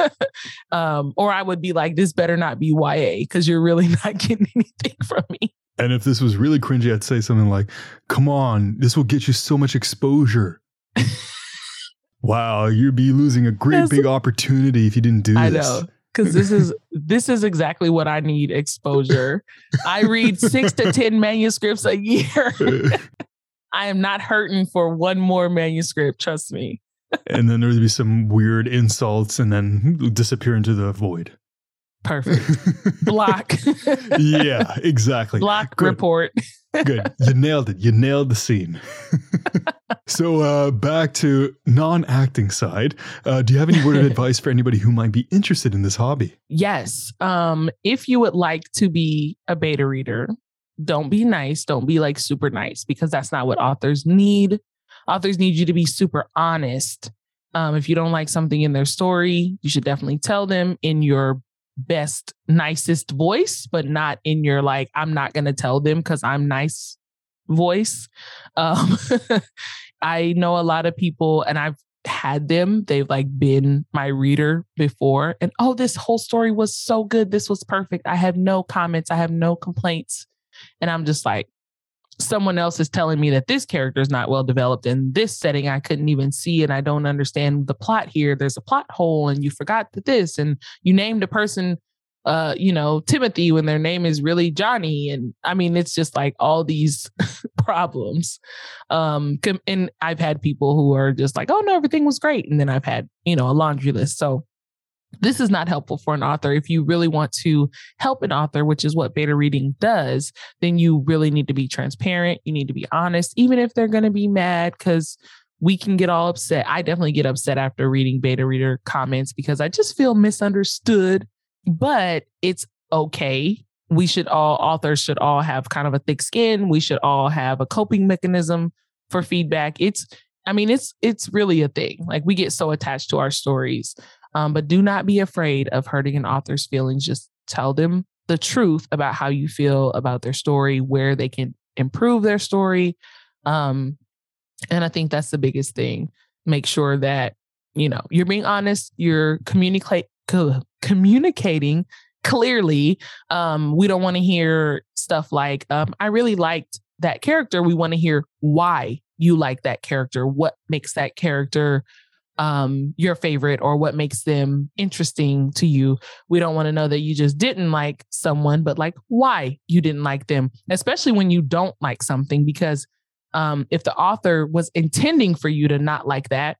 [SPEAKER 2] [laughs] um, or I would be like, this better not be YA because you're really not getting anything from me.
[SPEAKER 1] And if this was really cringy, I'd say something like, come on, this will get you so much exposure. wow, you'd be losing a great That's, big opportunity if you didn't do this. I know
[SPEAKER 2] because this is this is exactly what I need exposure. I read six to ten manuscripts a year. I am not hurting for one more manuscript. Trust me. [laughs]
[SPEAKER 1] and then there'd be some weird insults and then disappear into the void.
[SPEAKER 2] Perfect. [laughs] Block.
[SPEAKER 1] yeah, [laughs] exactly.
[SPEAKER 2] Block
[SPEAKER 1] Good.
[SPEAKER 2] report.
[SPEAKER 1] Good. You nailed it. You nailed the scene. so uh, back to non-acting side. Uh, do you have any word of advice for anybody who might be interested in this hobby?
[SPEAKER 2] Yes. Um, if you would like to be a beta reader, don't be nice. Don't be like super nice because that's not what authors need. Authors need you to be super honest. Um, if you don't like something in their story, you should definitely tell them in your best, nicest voice, but not in your like, I'm not going to tell them because I'm nice voice. Um, [laughs] I know a lot of people, and I've had them, they've like been my reader before, and oh, this whole story was so good. This was perfect. I have no comments, I have no complaints. And I'm just like, someone else is telling me that this character is not well developed in this setting I couldn't even see and I don't understand the plot here. There's a plot hole and you forgot that this and you named a person uh you know Timothy when their name is really Johnny and I mean it's just like all these [laughs] problems. Um and I've had people who are just like oh no everything was great and then I've had you know a laundry list. So this is not helpful for an author. If you really want to help an author, which is what beta reading does, then you really need to be transparent. You need to be honest, even if they're going to be mad, because we can get all upset. I definitely get upset after reading beta reader comments because I just feel misunderstood, but it's okay. We should all, authors should all have kind of a thick skin. We should all have a coping mechanism for feedback. It's, I mean, it's, it's really a thing. Like we get so attached to our stories um, but do not be afraid of hurting an author's feelings. Just tell them the truth about how you feel about their story, where they can improve their story. Um, and I think that's the biggest thing. Make sure that, you know, you're being honest, you're communicate co- communicating clearly. Um, we don't want to hear stuff like, um, I really liked that character. We want to hear why you like that character, what makes that character um, your favorite or what makes them interesting to you. We don't want to know that you just didn't like someone, but like why you didn't like them, especially when you don't like something. Because um, if the author was intending for you to not like that,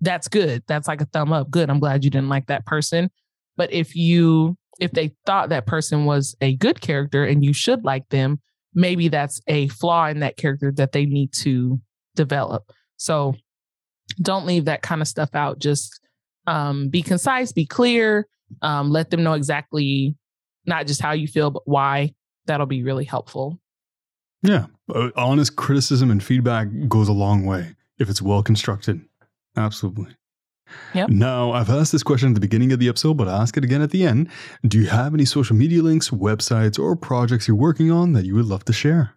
[SPEAKER 2] that's good. That's like a thumb up. Good. I'm glad you didn't like that person. But if you, if they thought that person was a good character and you should like them, maybe that's a flaw in that character that they need to develop. So don't leave that kind of stuff out. Just um, be concise, be clear, um, let them know exactly not just how you feel, but why. That'll be really helpful.
[SPEAKER 1] Yeah. Uh, honest criticism and feedback goes a long way if it's well constructed. Absolutely.
[SPEAKER 2] Yep.
[SPEAKER 1] Now, I've asked this question at the beginning of the episode, but I'll ask it again at the end. Do you have any social media links, websites, or projects you're working on that you would love to share?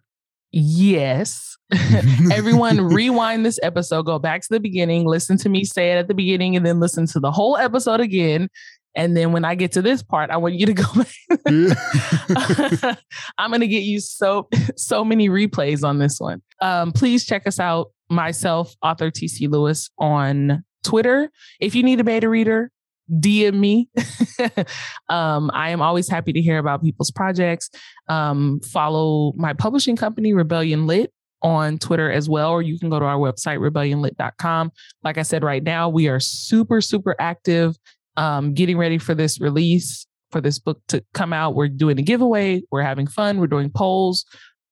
[SPEAKER 2] Yes. [laughs] Everyone, [laughs] rewind this episode, go back to the beginning, listen to me say it at the beginning, and then listen to the whole episode again. And then when I get to this part, I want you to go [laughs] back. I'm going to get you so so many replays on this one. Um, please check us out, myself, author TC Lewis, on Twitter. If you need a beta reader, DM me. [laughs] um, I am always happy to hear about people's projects. Um, follow my publishing company, Rebellion Lit, on Twitter as well, or you can go to our website, rebellionlit.com. Like I said, right now we are super, super active, um, getting ready for this release, for this book to come out. We're doing a giveaway, we're having fun, we're doing polls.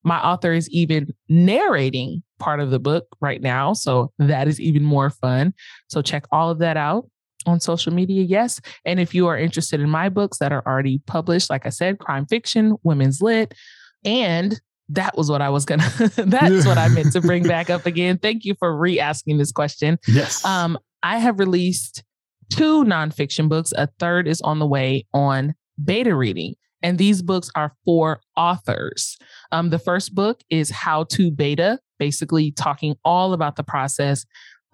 [SPEAKER 2] My author is even narrating part of the book right now. So that is even more fun. So check all of that out on social media, yes. And if you are interested in my books that are already published, like I said, crime fiction, women's lit, and that was what I was gonna. [laughs] that's what I meant to [laughs] bring back up again. Thank you for re-asking this question.
[SPEAKER 1] Yes.
[SPEAKER 2] Um, I have released two nonfiction books. A third is on the way on beta reading. And these books are for authors. Um, the first book is How to Beta, basically talking all about the process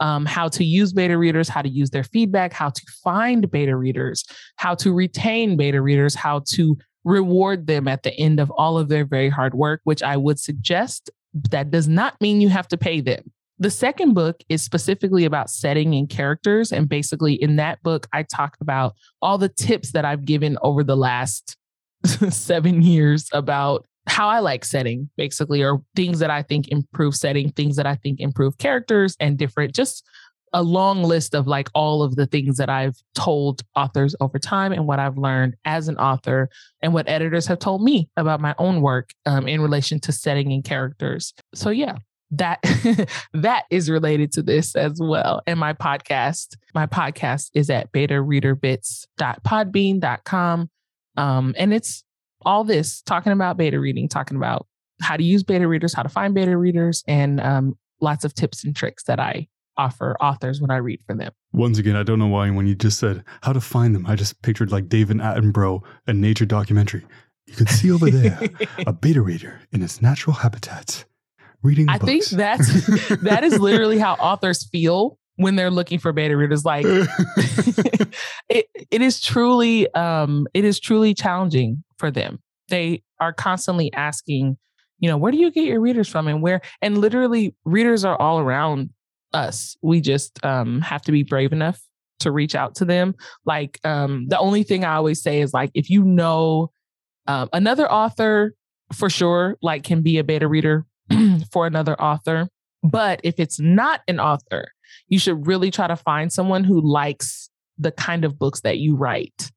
[SPEAKER 2] um, how to use beta readers, how to use their feedback, how to find beta readers, how to retain beta readers, how to reward them at the end of all of their very hard work, which I would suggest that does not mean you have to pay them. The second book is specifically about setting and characters. And basically, in that book, I talk about all the tips that I've given over the last [laughs] seven years about how I like setting, basically, or things that I think improve setting, things that I think improve characters, and different just a long list of like all of the things that I've told authors over time and what I've learned as an author and what editors have told me about my own work um, in relation to setting and characters. So yeah, that [laughs] that is related to this as well. And my podcast, my podcast is at betareaderbits.podbean.com. Um, and it's all this talking about beta reading, talking about how to use beta readers, how to find beta readers, and um, lots of tips and tricks that I offer authors when I read for them.
[SPEAKER 1] Once again, I don't know why when you just said how to find them, I just pictured like David Attenborough, a nature documentary. You can see over there a [laughs] beta reader in its natural habitat reading.
[SPEAKER 2] I
[SPEAKER 1] books.
[SPEAKER 2] think that's that is literally how [laughs] authors feel when they're looking for beta readers. Like [laughs] [laughs] it, it is truly, um, it is truly challenging for them. They are constantly asking, you know, where do you get your readers from, and where? And literally, readers are all around us. We just um, have to be brave enough to reach out to them. Like um, the only thing I always say is like, if you know um, another author for sure, like can be a beta reader [clears throat] for another author. But if it's not an author, you should really try to find someone who likes the kind of books that you write.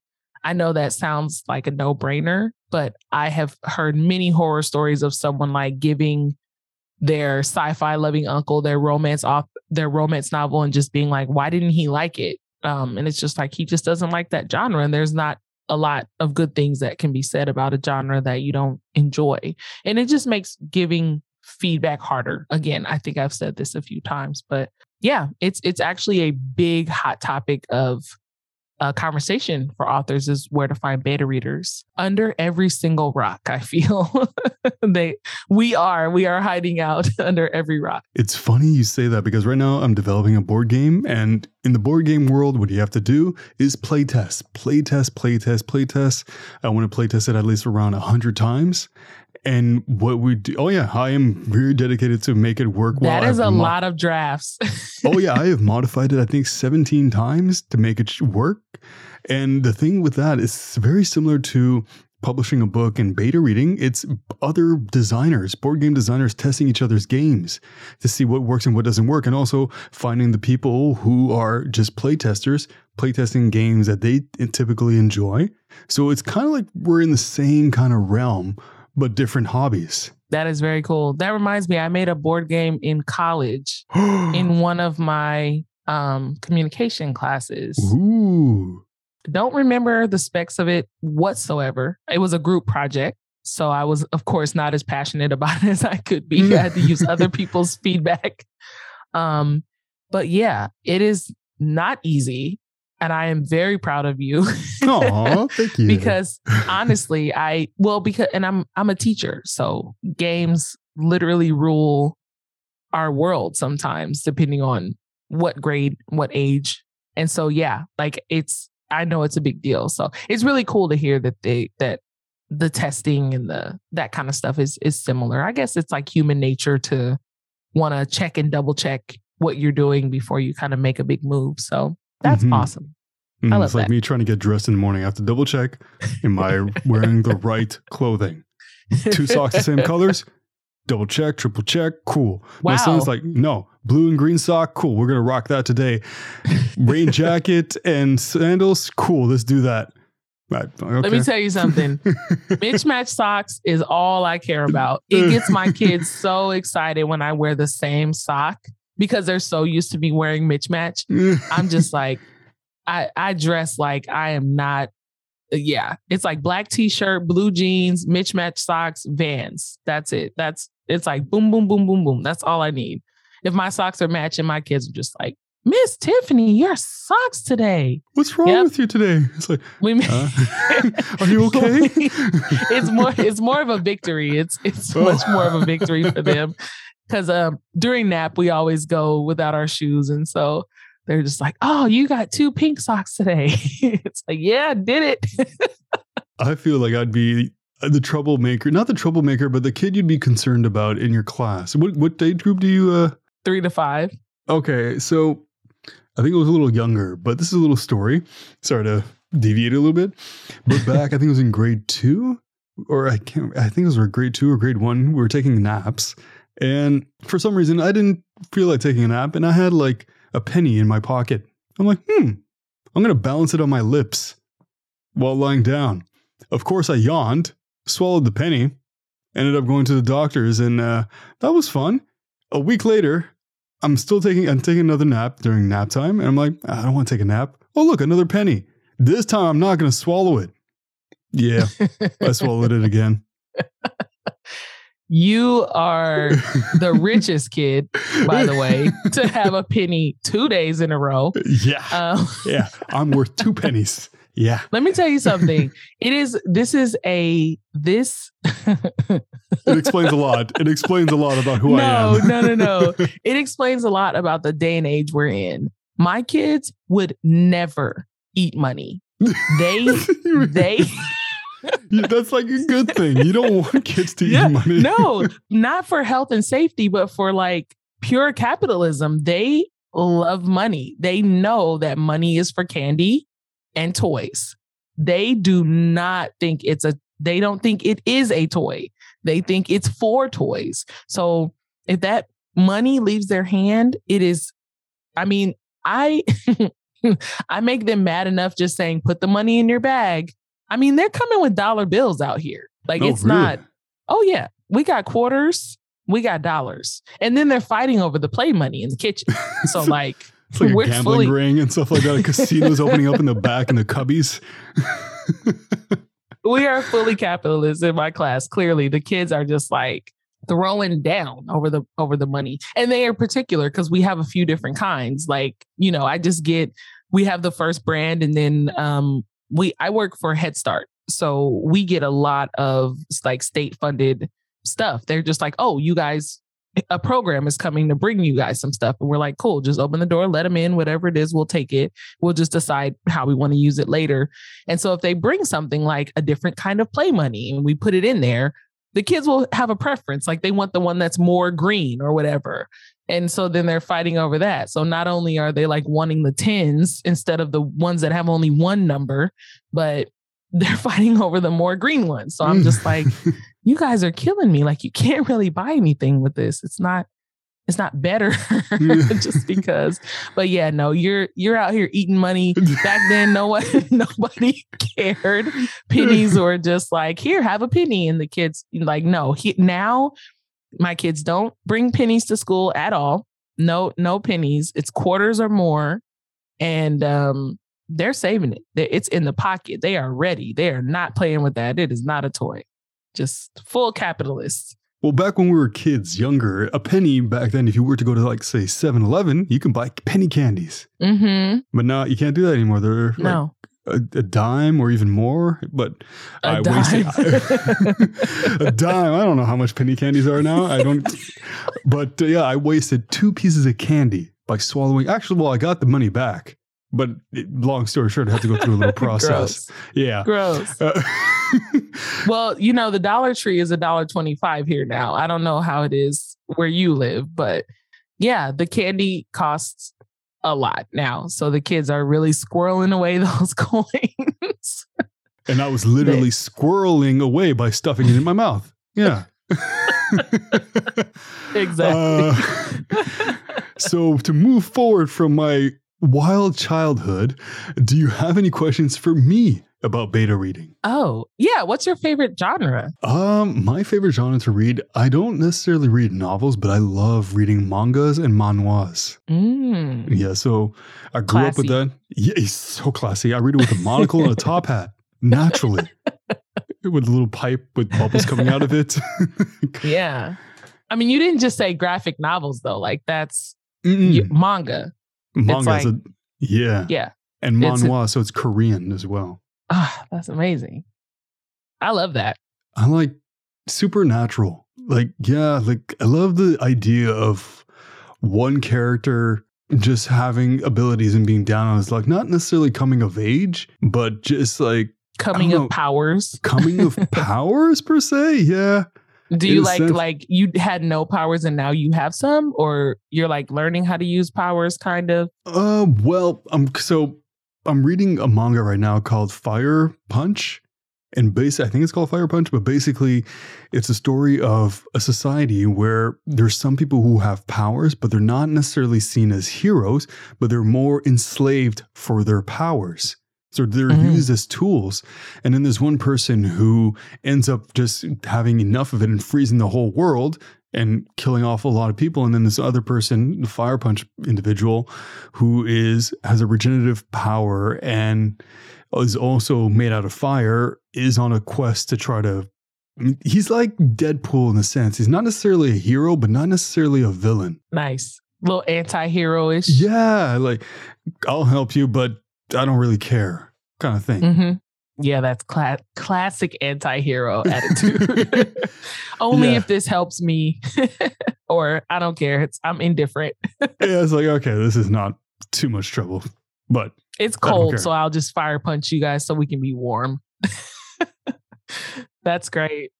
[SPEAKER 2] I know that sounds like a no brainer, but I have heard many horror stories of someone like giving their sci-fi loving uncle their romance off their romance novel and just being like, why didn't he like it? Um, and it's just like he just doesn't like that genre, and there's not a lot of good things that can be said about a genre that you don't enjoy, and it just makes giving feedback harder. Again, I think I've said this a few times, but yeah, it's it's actually a big hot topic of uh, conversation for authors is where to find beta readers under every single rock. I feel [laughs] they we are we are hiding out [laughs] under every rock.
[SPEAKER 1] It's funny you say that because right now I'm developing a board game, and in the board game world, what you have to do is play test, play test, play test, play test. I want to play test it at least around hundred times. And what we do, oh yeah, I am very dedicated to make it work.
[SPEAKER 2] That
[SPEAKER 1] well.
[SPEAKER 2] is
[SPEAKER 1] I've
[SPEAKER 2] a
[SPEAKER 1] mo-
[SPEAKER 2] lot of drafts. [laughs]
[SPEAKER 1] oh yeah, I have modified it I think 17 times to make it work. And the thing with that is very similar to publishing a book and beta reading. It's other designers, board game designers testing each other's games to see what works and what doesn't work and also finding the people who are just playtesters playtesting games that they typically enjoy. So it's kind of like we're in the same kind of realm but different hobbies.
[SPEAKER 2] That is very cool. That reminds me, I made a board game in college [gasps] in one of my um, communication classes.
[SPEAKER 1] Ooh.
[SPEAKER 2] Don't remember the specs of it whatsoever. It was a group project. So I was, of course, not as passionate [laughs] about it as I could be. I had to use other [laughs] people's feedback. Um, but yeah, it is not easy and I am very proud of you. [laughs]
[SPEAKER 1] Aw, thank you.
[SPEAKER 2] because [laughs] honestly, I well because and I'm I'm a teacher, so games literally rule our world sometimes, depending on what grade, what age, and so yeah, like it's I know it's a big deal. So it's really cool to hear that they that the testing and the that kind of stuff is is similar. I guess it's like human nature to want to check and double check what you're doing before you kind of make a big move. So that's
[SPEAKER 1] Mhm.
[SPEAKER 2] awesome.
[SPEAKER 1] Mm,
[SPEAKER 2] I love
[SPEAKER 1] it's like
[SPEAKER 2] that.
[SPEAKER 1] me trying to get dressed in the morning. I have to double check: Am I wearing the right clothing? Two socks the same [laughs] colors. Double check, triple check. Cool. My son's
[SPEAKER 2] Wow.
[SPEAKER 1] like, no, blue and green sock. Cool. We're gonna rock that today. Rain [laughs] jacket and sandals. Cool. Let's do that. Right,
[SPEAKER 2] Let me tell you something. [laughs] Mitch match socks is all I care about. It gets my kids so excited when I wear the same sock because they're so used to me wearing Mitch Match. [laughs] I'm just like, I I dress like I am not. Yeah, it's like black t-shirt, blue jeans, Mitch Match socks, Vans. That's it. That's it's like boom, boom, boom, boom, boom. That's all I need. If my socks are matching, my kids are just like, Miss Tiffany, your socks today.
[SPEAKER 1] What's wrong
[SPEAKER 2] Yep.
[SPEAKER 1] with you today? It's like,
[SPEAKER 2] We
[SPEAKER 1] uh, [laughs] are you okay?
[SPEAKER 2] it's more it's more of a victory. It's it's much more of a victory for them [laughs] because um during nap we always go without our shoes, and so they're just like, "Oh, you got two pink socks today." [laughs] it's like, "Yeah, I did it." [laughs]
[SPEAKER 1] I feel like I'd be the troublemaker, not the troublemaker, but the kid you'd be concerned about in your class. What what age group do you? uh
[SPEAKER 2] Three to five.
[SPEAKER 1] Okay, so I think it was a little younger, but this is a little story. Sorry to deviate a little bit, but back I think it was in grade two, or I can't. I think it was grade two or grade one. We were taking naps, and for some reason I didn't feel like taking a nap, and I had like a penny in my pocket. I'm like, hmm, I'm to balance it on my lips while lying down. Of course, I yawned, swallowed the penny, ended up going to the doctor's, and uh, that was fun. A week later, I'm still taking I'm taking another nap during nap time, and I'm like, I don't want to take a nap. Oh, look, another penny. This time, I'm not to swallow it. Yeah, I swallowed it again. [laughs]
[SPEAKER 2] You are the [laughs] richest kid, by the way, to have a penny two days in a row.
[SPEAKER 1] Yeah. Um, yeah. I'm worth two pennies. Yeah.
[SPEAKER 2] Let me tell you something. It is, this is a, this. [laughs]
[SPEAKER 1] it explains a lot. It explains a lot about who
[SPEAKER 2] no,
[SPEAKER 1] I
[SPEAKER 2] am. no, no, no. No. It explains a lot about the day and age we're in. My kids would never eat money. They, [laughs] they,
[SPEAKER 1] that's like a good thing. You don't want kids to yeah, eat money.
[SPEAKER 2] no, not for health and safety, but for like pure capitalism. They love money. They know that money is for candy and toys. They do not think it's a, they don't think it is a toy. They think it's for toys. So if that money leaves their hand, it is, I mean, I, [laughs] I make them mad enough just saying, put the money in your bag I mean, they're coming with dollar bills out here. Like oh, it's really? not, oh yeah, we got quarters, we got dollars. And then they're fighting over the play money in the kitchen. [laughs] So like
[SPEAKER 1] it's like a gambling fully... ring and stuff like that. Casinos [laughs] opening up in the back and the cubbies. [laughs]
[SPEAKER 2] we are fully capitalist in my class. Clearly, the kids are just like throwing down over the over the money, and they are particular because we have a few different kinds. Like you know, I just get we have the first brand, and then um, we I work for Head Start. So we get a lot of like state funded stuff. They're just like, "Oh, you guys a program is coming to bring you guys some stuff." And we're like, "Cool, just open the door, let them in, whatever it is, we'll take it. We'll just decide how we want to use it later." And so if they bring something like a different kind of play money and we put it in there, the kids will have a preference like they want the one that's more green or whatever and so then they're fighting over that. So not only are they like wanting the tens instead of the ones that have only one number, but [laughs] they're fighting over the more green ones. So I'm mm. just like, [laughs] you guys are killing me. Like you can't really buy anything with this. It's not it's not better [laughs] just because. But yeah, no, you're you're out here eating money. Back then, no one nobody cared. Pennies or just like, here, have a penny. And the kids like, no, he, now my kids don't bring pennies to school at all. No, no pennies. It's quarters or more. And um, they're saving it. It's in the pocket. They are ready. They are not playing with that. It is not a toy. Just full capitalists.
[SPEAKER 1] Well, back when we were kids, younger, a penny back then, if you were to go to like, say, 7 Eleven, you can buy penny candies.
[SPEAKER 2] Mm-hmm.
[SPEAKER 1] But now you can't do that anymore. They're
[SPEAKER 2] no
[SPEAKER 1] a, a, dime or even more, but
[SPEAKER 2] a I dime. wasted [laughs]
[SPEAKER 1] a dime. I don't know how much penny candies are now. I don't, but uh, yeah, I wasted two pieces of candy by swallowing. Actually, well, I got the money back, but it, long story short, I had to go through a little [laughs] process.
[SPEAKER 2] Gross.
[SPEAKER 1] Yeah,
[SPEAKER 2] gross. Uh, [laughs] well, you know, the Dollar Tree is a dollar twenty-five here now. I don't know how it is where you live, but yeah, the candy costs a lot now. So the kids are really squirreling away [laughs] those coins.
[SPEAKER 1] and I was literally they, squirreling away by stuffing it in my mouth. Yeah. [laughs]
[SPEAKER 2] exactly.
[SPEAKER 1] Uh, so to move forward from my wild childhood, do you have any questions for me about beta reading.
[SPEAKER 2] Oh, yeah. What's your favorite genre?
[SPEAKER 1] Um, my favorite genre to read, I don't necessarily read novels, but I love reading mangas and manhwas.
[SPEAKER 2] Mm.
[SPEAKER 1] Yeah, so I grew classy. up with that. Yeah, it's so classy. I read it with a monocle and a top hat, naturally. [laughs] with a little pipe with bubbles coming out of it. [laughs]
[SPEAKER 2] yeah. I mean, you didn't just say graphic novels though. Like that's manga.
[SPEAKER 1] Manga, like, a, yeah,
[SPEAKER 2] yeah,
[SPEAKER 1] and manhwa, so it's Korean as well.
[SPEAKER 2] Ah, that's amazing. I love that.
[SPEAKER 1] I like supernatural. Like, yeah, like I love the idea of one character just having abilities and being down on his luck, not necessarily coming of age, but just like
[SPEAKER 2] coming of know, powers.
[SPEAKER 1] Coming of [laughs] powers per se, yeah.
[SPEAKER 2] Do you like sense. like you had no powers and now you have some, or you're like learning how to use powers, kind of?
[SPEAKER 1] Uh, well, um, so I'm reading a manga right now called Fire Punch. and base I think it's called Fire Punch, but basically it's a story of a society where there's some people who have powers, but they're not necessarily seen as heroes, but they're more enslaved for their powers. So they're
[SPEAKER 2] Mhm.
[SPEAKER 1] used as tools. And then there's one person who ends up just having enough of it and freezing the whole world and killing off a lot of people. And then this other person, the fire punch individual, who is has a regenerative power and is also made out of fire, is on a quest to try to he's like Deadpool in a sense. He's not necessarily a hero, but not necessarily a villain.
[SPEAKER 2] Nice. little anti-hero ish.
[SPEAKER 1] Yeah, like I'll help you, but I don't really care, kind of thing.
[SPEAKER 2] hmm Yeah, that's cla- classic anti-hero [laughs] attitude. [laughs] Only
[SPEAKER 1] Yeah.
[SPEAKER 2] if this helps me, [laughs] or I don't care. It's I'm indifferent.
[SPEAKER 1] yeah, it's like okay, this is not too much trouble, but
[SPEAKER 2] It's cold, so I'll just fire punch you guys so we can be warm. that's great.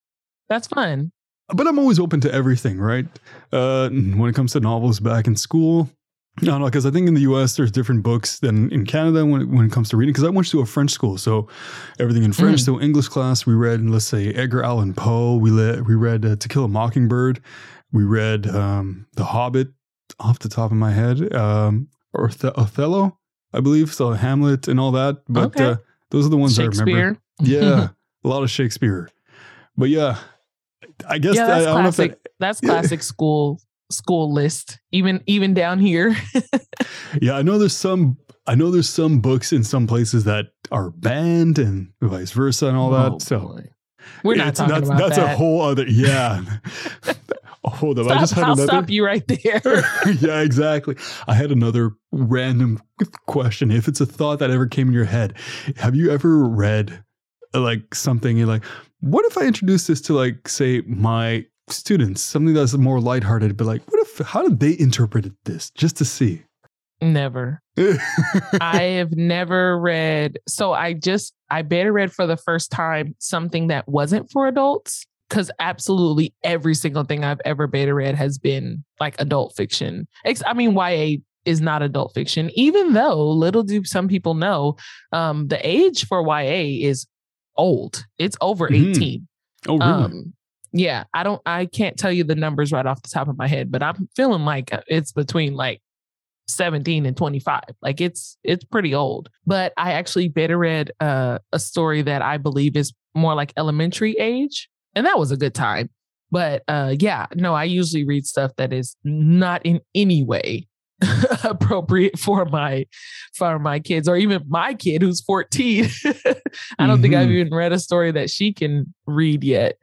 [SPEAKER 2] That's fun.
[SPEAKER 1] but I'm always open to everything, right? Uh, when it comes to novels back in school, no, no, because I think in the U.S. there's different books than in Canada when it, when it comes to reading. Because I went to a French school, so everything in French.
[SPEAKER 2] Mm.
[SPEAKER 1] So English class, we read, let's say Edgar Allan Poe. We le- we read uh, To Kill a Mockingbird. We read um, The Hobbit off the top of my head, um, or Oth- Othello, I believe. So Hamlet and all that. But
[SPEAKER 2] Okay.
[SPEAKER 1] uh, those are the ones I remember. Yeah, [laughs] a lot of Shakespeare. But yeah, I guess
[SPEAKER 2] yeah,
[SPEAKER 1] I,
[SPEAKER 2] that's
[SPEAKER 1] I if
[SPEAKER 2] classic.
[SPEAKER 1] that,
[SPEAKER 2] That's [laughs] classic school school list. Even even down here. [laughs]
[SPEAKER 1] yeah, I know there's some. I know there's some books in some places that are banned and vice versa and all that.
[SPEAKER 2] Oh,
[SPEAKER 1] so
[SPEAKER 2] boy. we're not talking
[SPEAKER 1] that's,
[SPEAKER 2] about
[SPEAKER 1] that's
[SPEAKER 2] that.
[SPEAKER 1] a whole other. Yeah. [laughs] Hold up, I just had another.
[SPEAKER 2] I'll
[SPEAKER 1] another.
[SPEAKER 2] stop you right there. [laughs]
[SPEAKER 1] yeah, exactly. I had another random question. If it's a thought that ever came in your head, have you ever read like something you're like, what if I introduce this to like, say, my students, something that's more lighthearted, but like, what if, how did they interpret this just to see?
[SPEAKER 2] Never. [laughs] I have never read. So I just I beta read for the first time something that wasn't for adults because absolutely every single thing I've ever beta read has been like adult fiction. I mean, YA is not adult fiction, even though little do some people know um, the age for YA is old. It's over
[SPEAKER 1] Mhm.
[SPEAKER 2] 18.
[SPEAKER 1] oh, really?
[SPEAKER 2] Um, yeah, I don't, I can't tell you the numbers right off the top of my head, but I'm feeling like uh, it's between like 17 and 25. Like it's, it's pretty old. But I actually beta read uh, a story that I believe is more like elementary age, and that was a good time. But uh, yeah, no, I usually read stuff that is not in any way [laughs] appropriate for my for my kids or even my kid who's 14 [laughs] i don't think i've
[SPEAKER 1] Mhm.
[SPEAKER 2] even read a story that she can read yet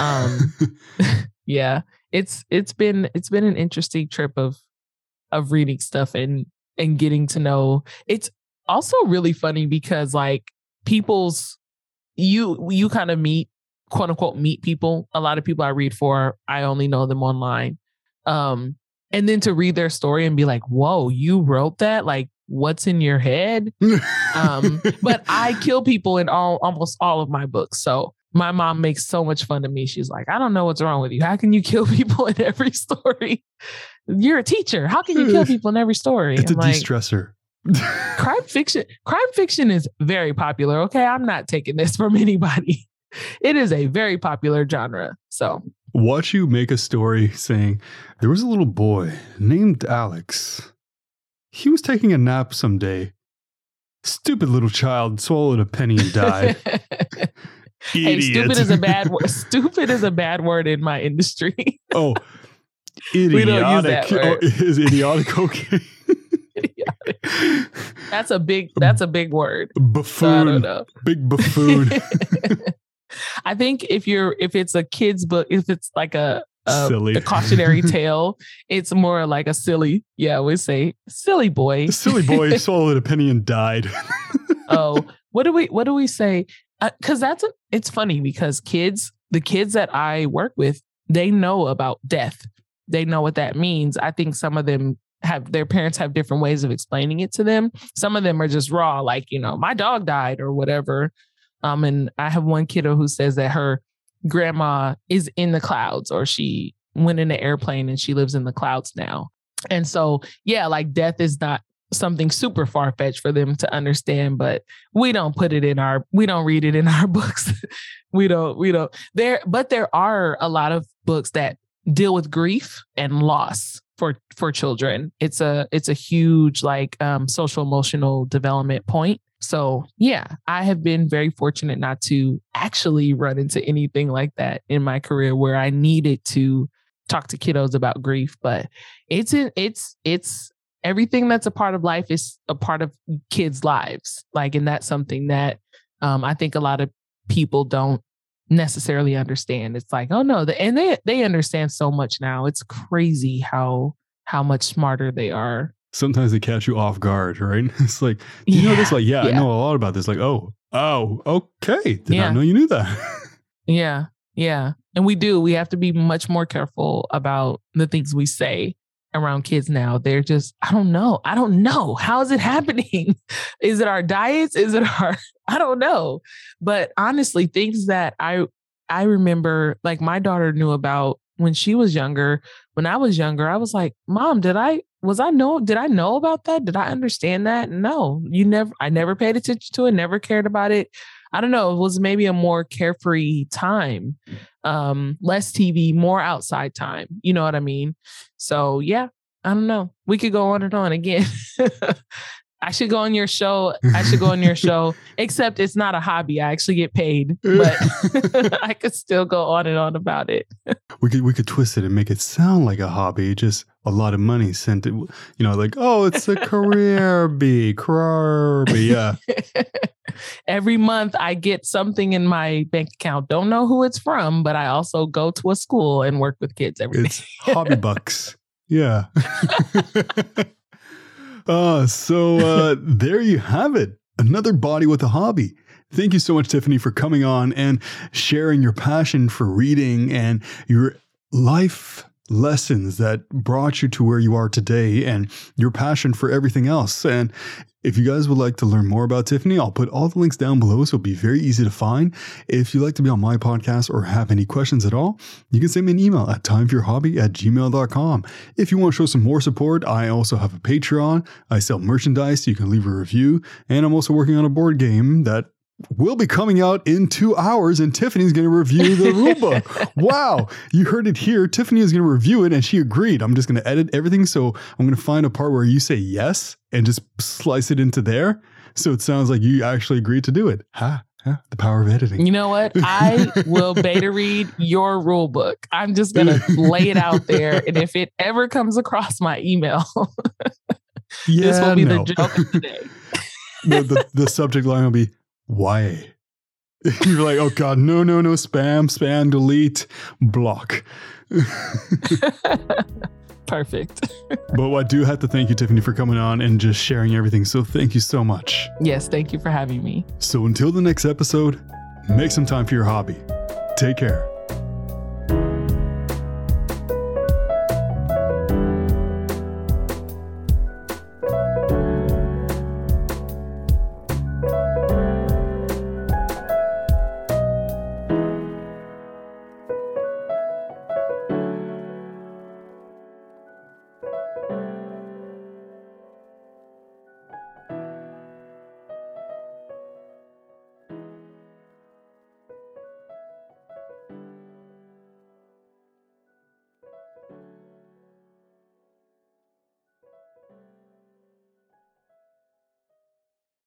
[SPEAKER 2] um, [laughs] yeah it's it's been it's been an interesting trip of of reading stuff and and getting to know. It's also really funny because like people's you you kind of meet quote unquote meet people. A lot of people i read for i only know them online. Um and then to read their story and be like whoa you wrote that? Like what's in your head? [laughs] Um, but I kill people in all almost all of my books. So my mom makes so much fun of me. She's like, I don't know what's wrong with you. How can you kill [laughs] people in every story? You're a teacher. How can you kill [laughs] people in every story?
[SPEAKER 1] it's a
[SPEAKER 2] I'm like,
[SPEAKER 1] de-stressor.
[SPEAKER 2] crime fiction. Crime fiction is very popular. Okay, I'm not taking this from [laughs] anybody. It is a very popular genre. So
[SPEAKER 1] Watch you make a story saying there was a little boy named Alex. He was taking a nap someday. Stupid little child swallowed a penny and died.
[SPEAKER 2] Hey, stupid is a bad word. [laughs] Stupid is a bad word in my industry. [laughs]
[SPEAKER 1] oh,
[SPEAKER 2] We don't use
[SPEAKER 1] idiotic.
[SPEAKER 2] that word.
[SPEAKER 1] Oh, is idiotic okay? [laughs]
[SPEAKER 2] That's a big. That's a big word. So I don't
[SPEAKER 1] buffoon,
[SPEAKER 2] know.
[SPEAKER 1] big buffoon.
[SPEAKER 2] I think if you're if it's a kid's book, if it's like a a,
[SPEAKER 1] Silly.
[SPEAKER 2] a cautionary tale, it's more like a silly. Yeah, we say silly boy.
[SPEAKER 1] The silly boy swallowed a penny and died.
[SPEAKER 2] oh, what do we what do we say? Because that's a, it's funny because kids, the kids that I work with, they know about death. They know what that means. I think some of them have their parents have different ways of explaining it to them. Some of them are just raw, like you know, my dog died or whatever. Um, and I have one kiddo who says that her grandma is in the clouds or she went in an airplane and she lives in the clouds now. And so, yeah, like death is not something super far fetched for them to understand, but we don't put it in our we don't read it in our [laughs] books. we don't we don't there but there are a lot of books that deal with grief and loss for for children. It's a it's a huge like um social emotional development point. So, yeah, I have been very fortunate not to actually run into anything like that in my career where I needed to talk to kiddos about grief, but it's it's it's everything that's a part of life is a part of kids' lives. Like, and that's something that um, I think a lot of people don't necessarily understand. It's like, oh no, the, and they they understand so much now. It's crazy how how much smarter they are.
[SPEAKER 1] Sometimes they catch you off guard, right? [laughs] It's like, do you yeah, know this? Like, yeah, yeah, I know a lot about this. Like, oh, oh, okay. Did yeah. not know you knew that. [laughs]
[SPEAKER 2] yeah. Yeah. And we do. We have to be much more careful about the things we say around kids now. They're just, I don't know. I don't know. How is it [laughs] happening? is it our diets? Is it our [laughs] I don't know. But honestly, things that I I remember like my daughter knew about when she was younger. When I was younger, I was like, "Mom, did I was I know did I know about that? Did I understand that?" No. You never I never paid attention to it, never cared about it. I don't know, it was maybe a more carefree time. Um, less TV, more outside time. You know what I mean? So yeah, I don't know. We could go on and on again. [laughs] I should go on your show. I should go on your show, [laughs] except it's not a hobby. I actually get paid, but [laughs] I could still go on and on about it.
[SPEAKER 1] we could we could twist it and make it sound like a hobby, just a lot of money sent it, you know, like, oh, it's a career bee, career bee. Yeah.
[SPEAKER 2] Every month I get something in my bank account. Don't know who it's from, but I also go to a school and work with kids every
[SPEAKER 1] it's [laughs] hobby bucks. Yeah. [laughs] uh, so uh, there you have it. Another body with a hobby. Thank you so much, Tiffany, for coming on and sharing your passion for reading and your life lessons that brought you to where you are today and your passion for everything else. And if you guys would like to learn more about Tiffany, I'll put all the links down below so it'll be very easy to find. If you'd like to be on my podcast or have any questions at all, you can send me an email at timeforyourhobby at gmail.com. If you want to show some more support, I also have a Patreon. I sell merchandise, so you can leave a review. And I'm also working on a board game that will be coming out in two hours, and Tiffany's going to review the rulebook. [laughs] wow, you heard it here. Tiffany is going to review it, and she agreed. I'm just going to edit everything. So I'm going to find a part where you say yes and just slice it into there. So it sounds like you actually agreed to do it. Ha. Huh? The power of editing.
[SPEAKER 2] You know what? I will beta read your rule book. I'm just going to lay it out there. And if it ever comes across my email, yeah, [laughs] this will be no. the joke of the day. [laughs]
[SPEAKER 1] the, the, the subject line will be why? [laughs] You're like, oh God, no, no, no, spam, spam, delete, block. [laughs]
[SPEAKER 2] Perfect. [laughs]
[SPEAKER 1] but I do have to thank you, Tiffany, for coming on and just sharing everything. So thank you so much.
[SPEAKER 2] Yes, thank you for having me.
[SPEAKER 1] So until the next episode, make some time for your hobby. Take care.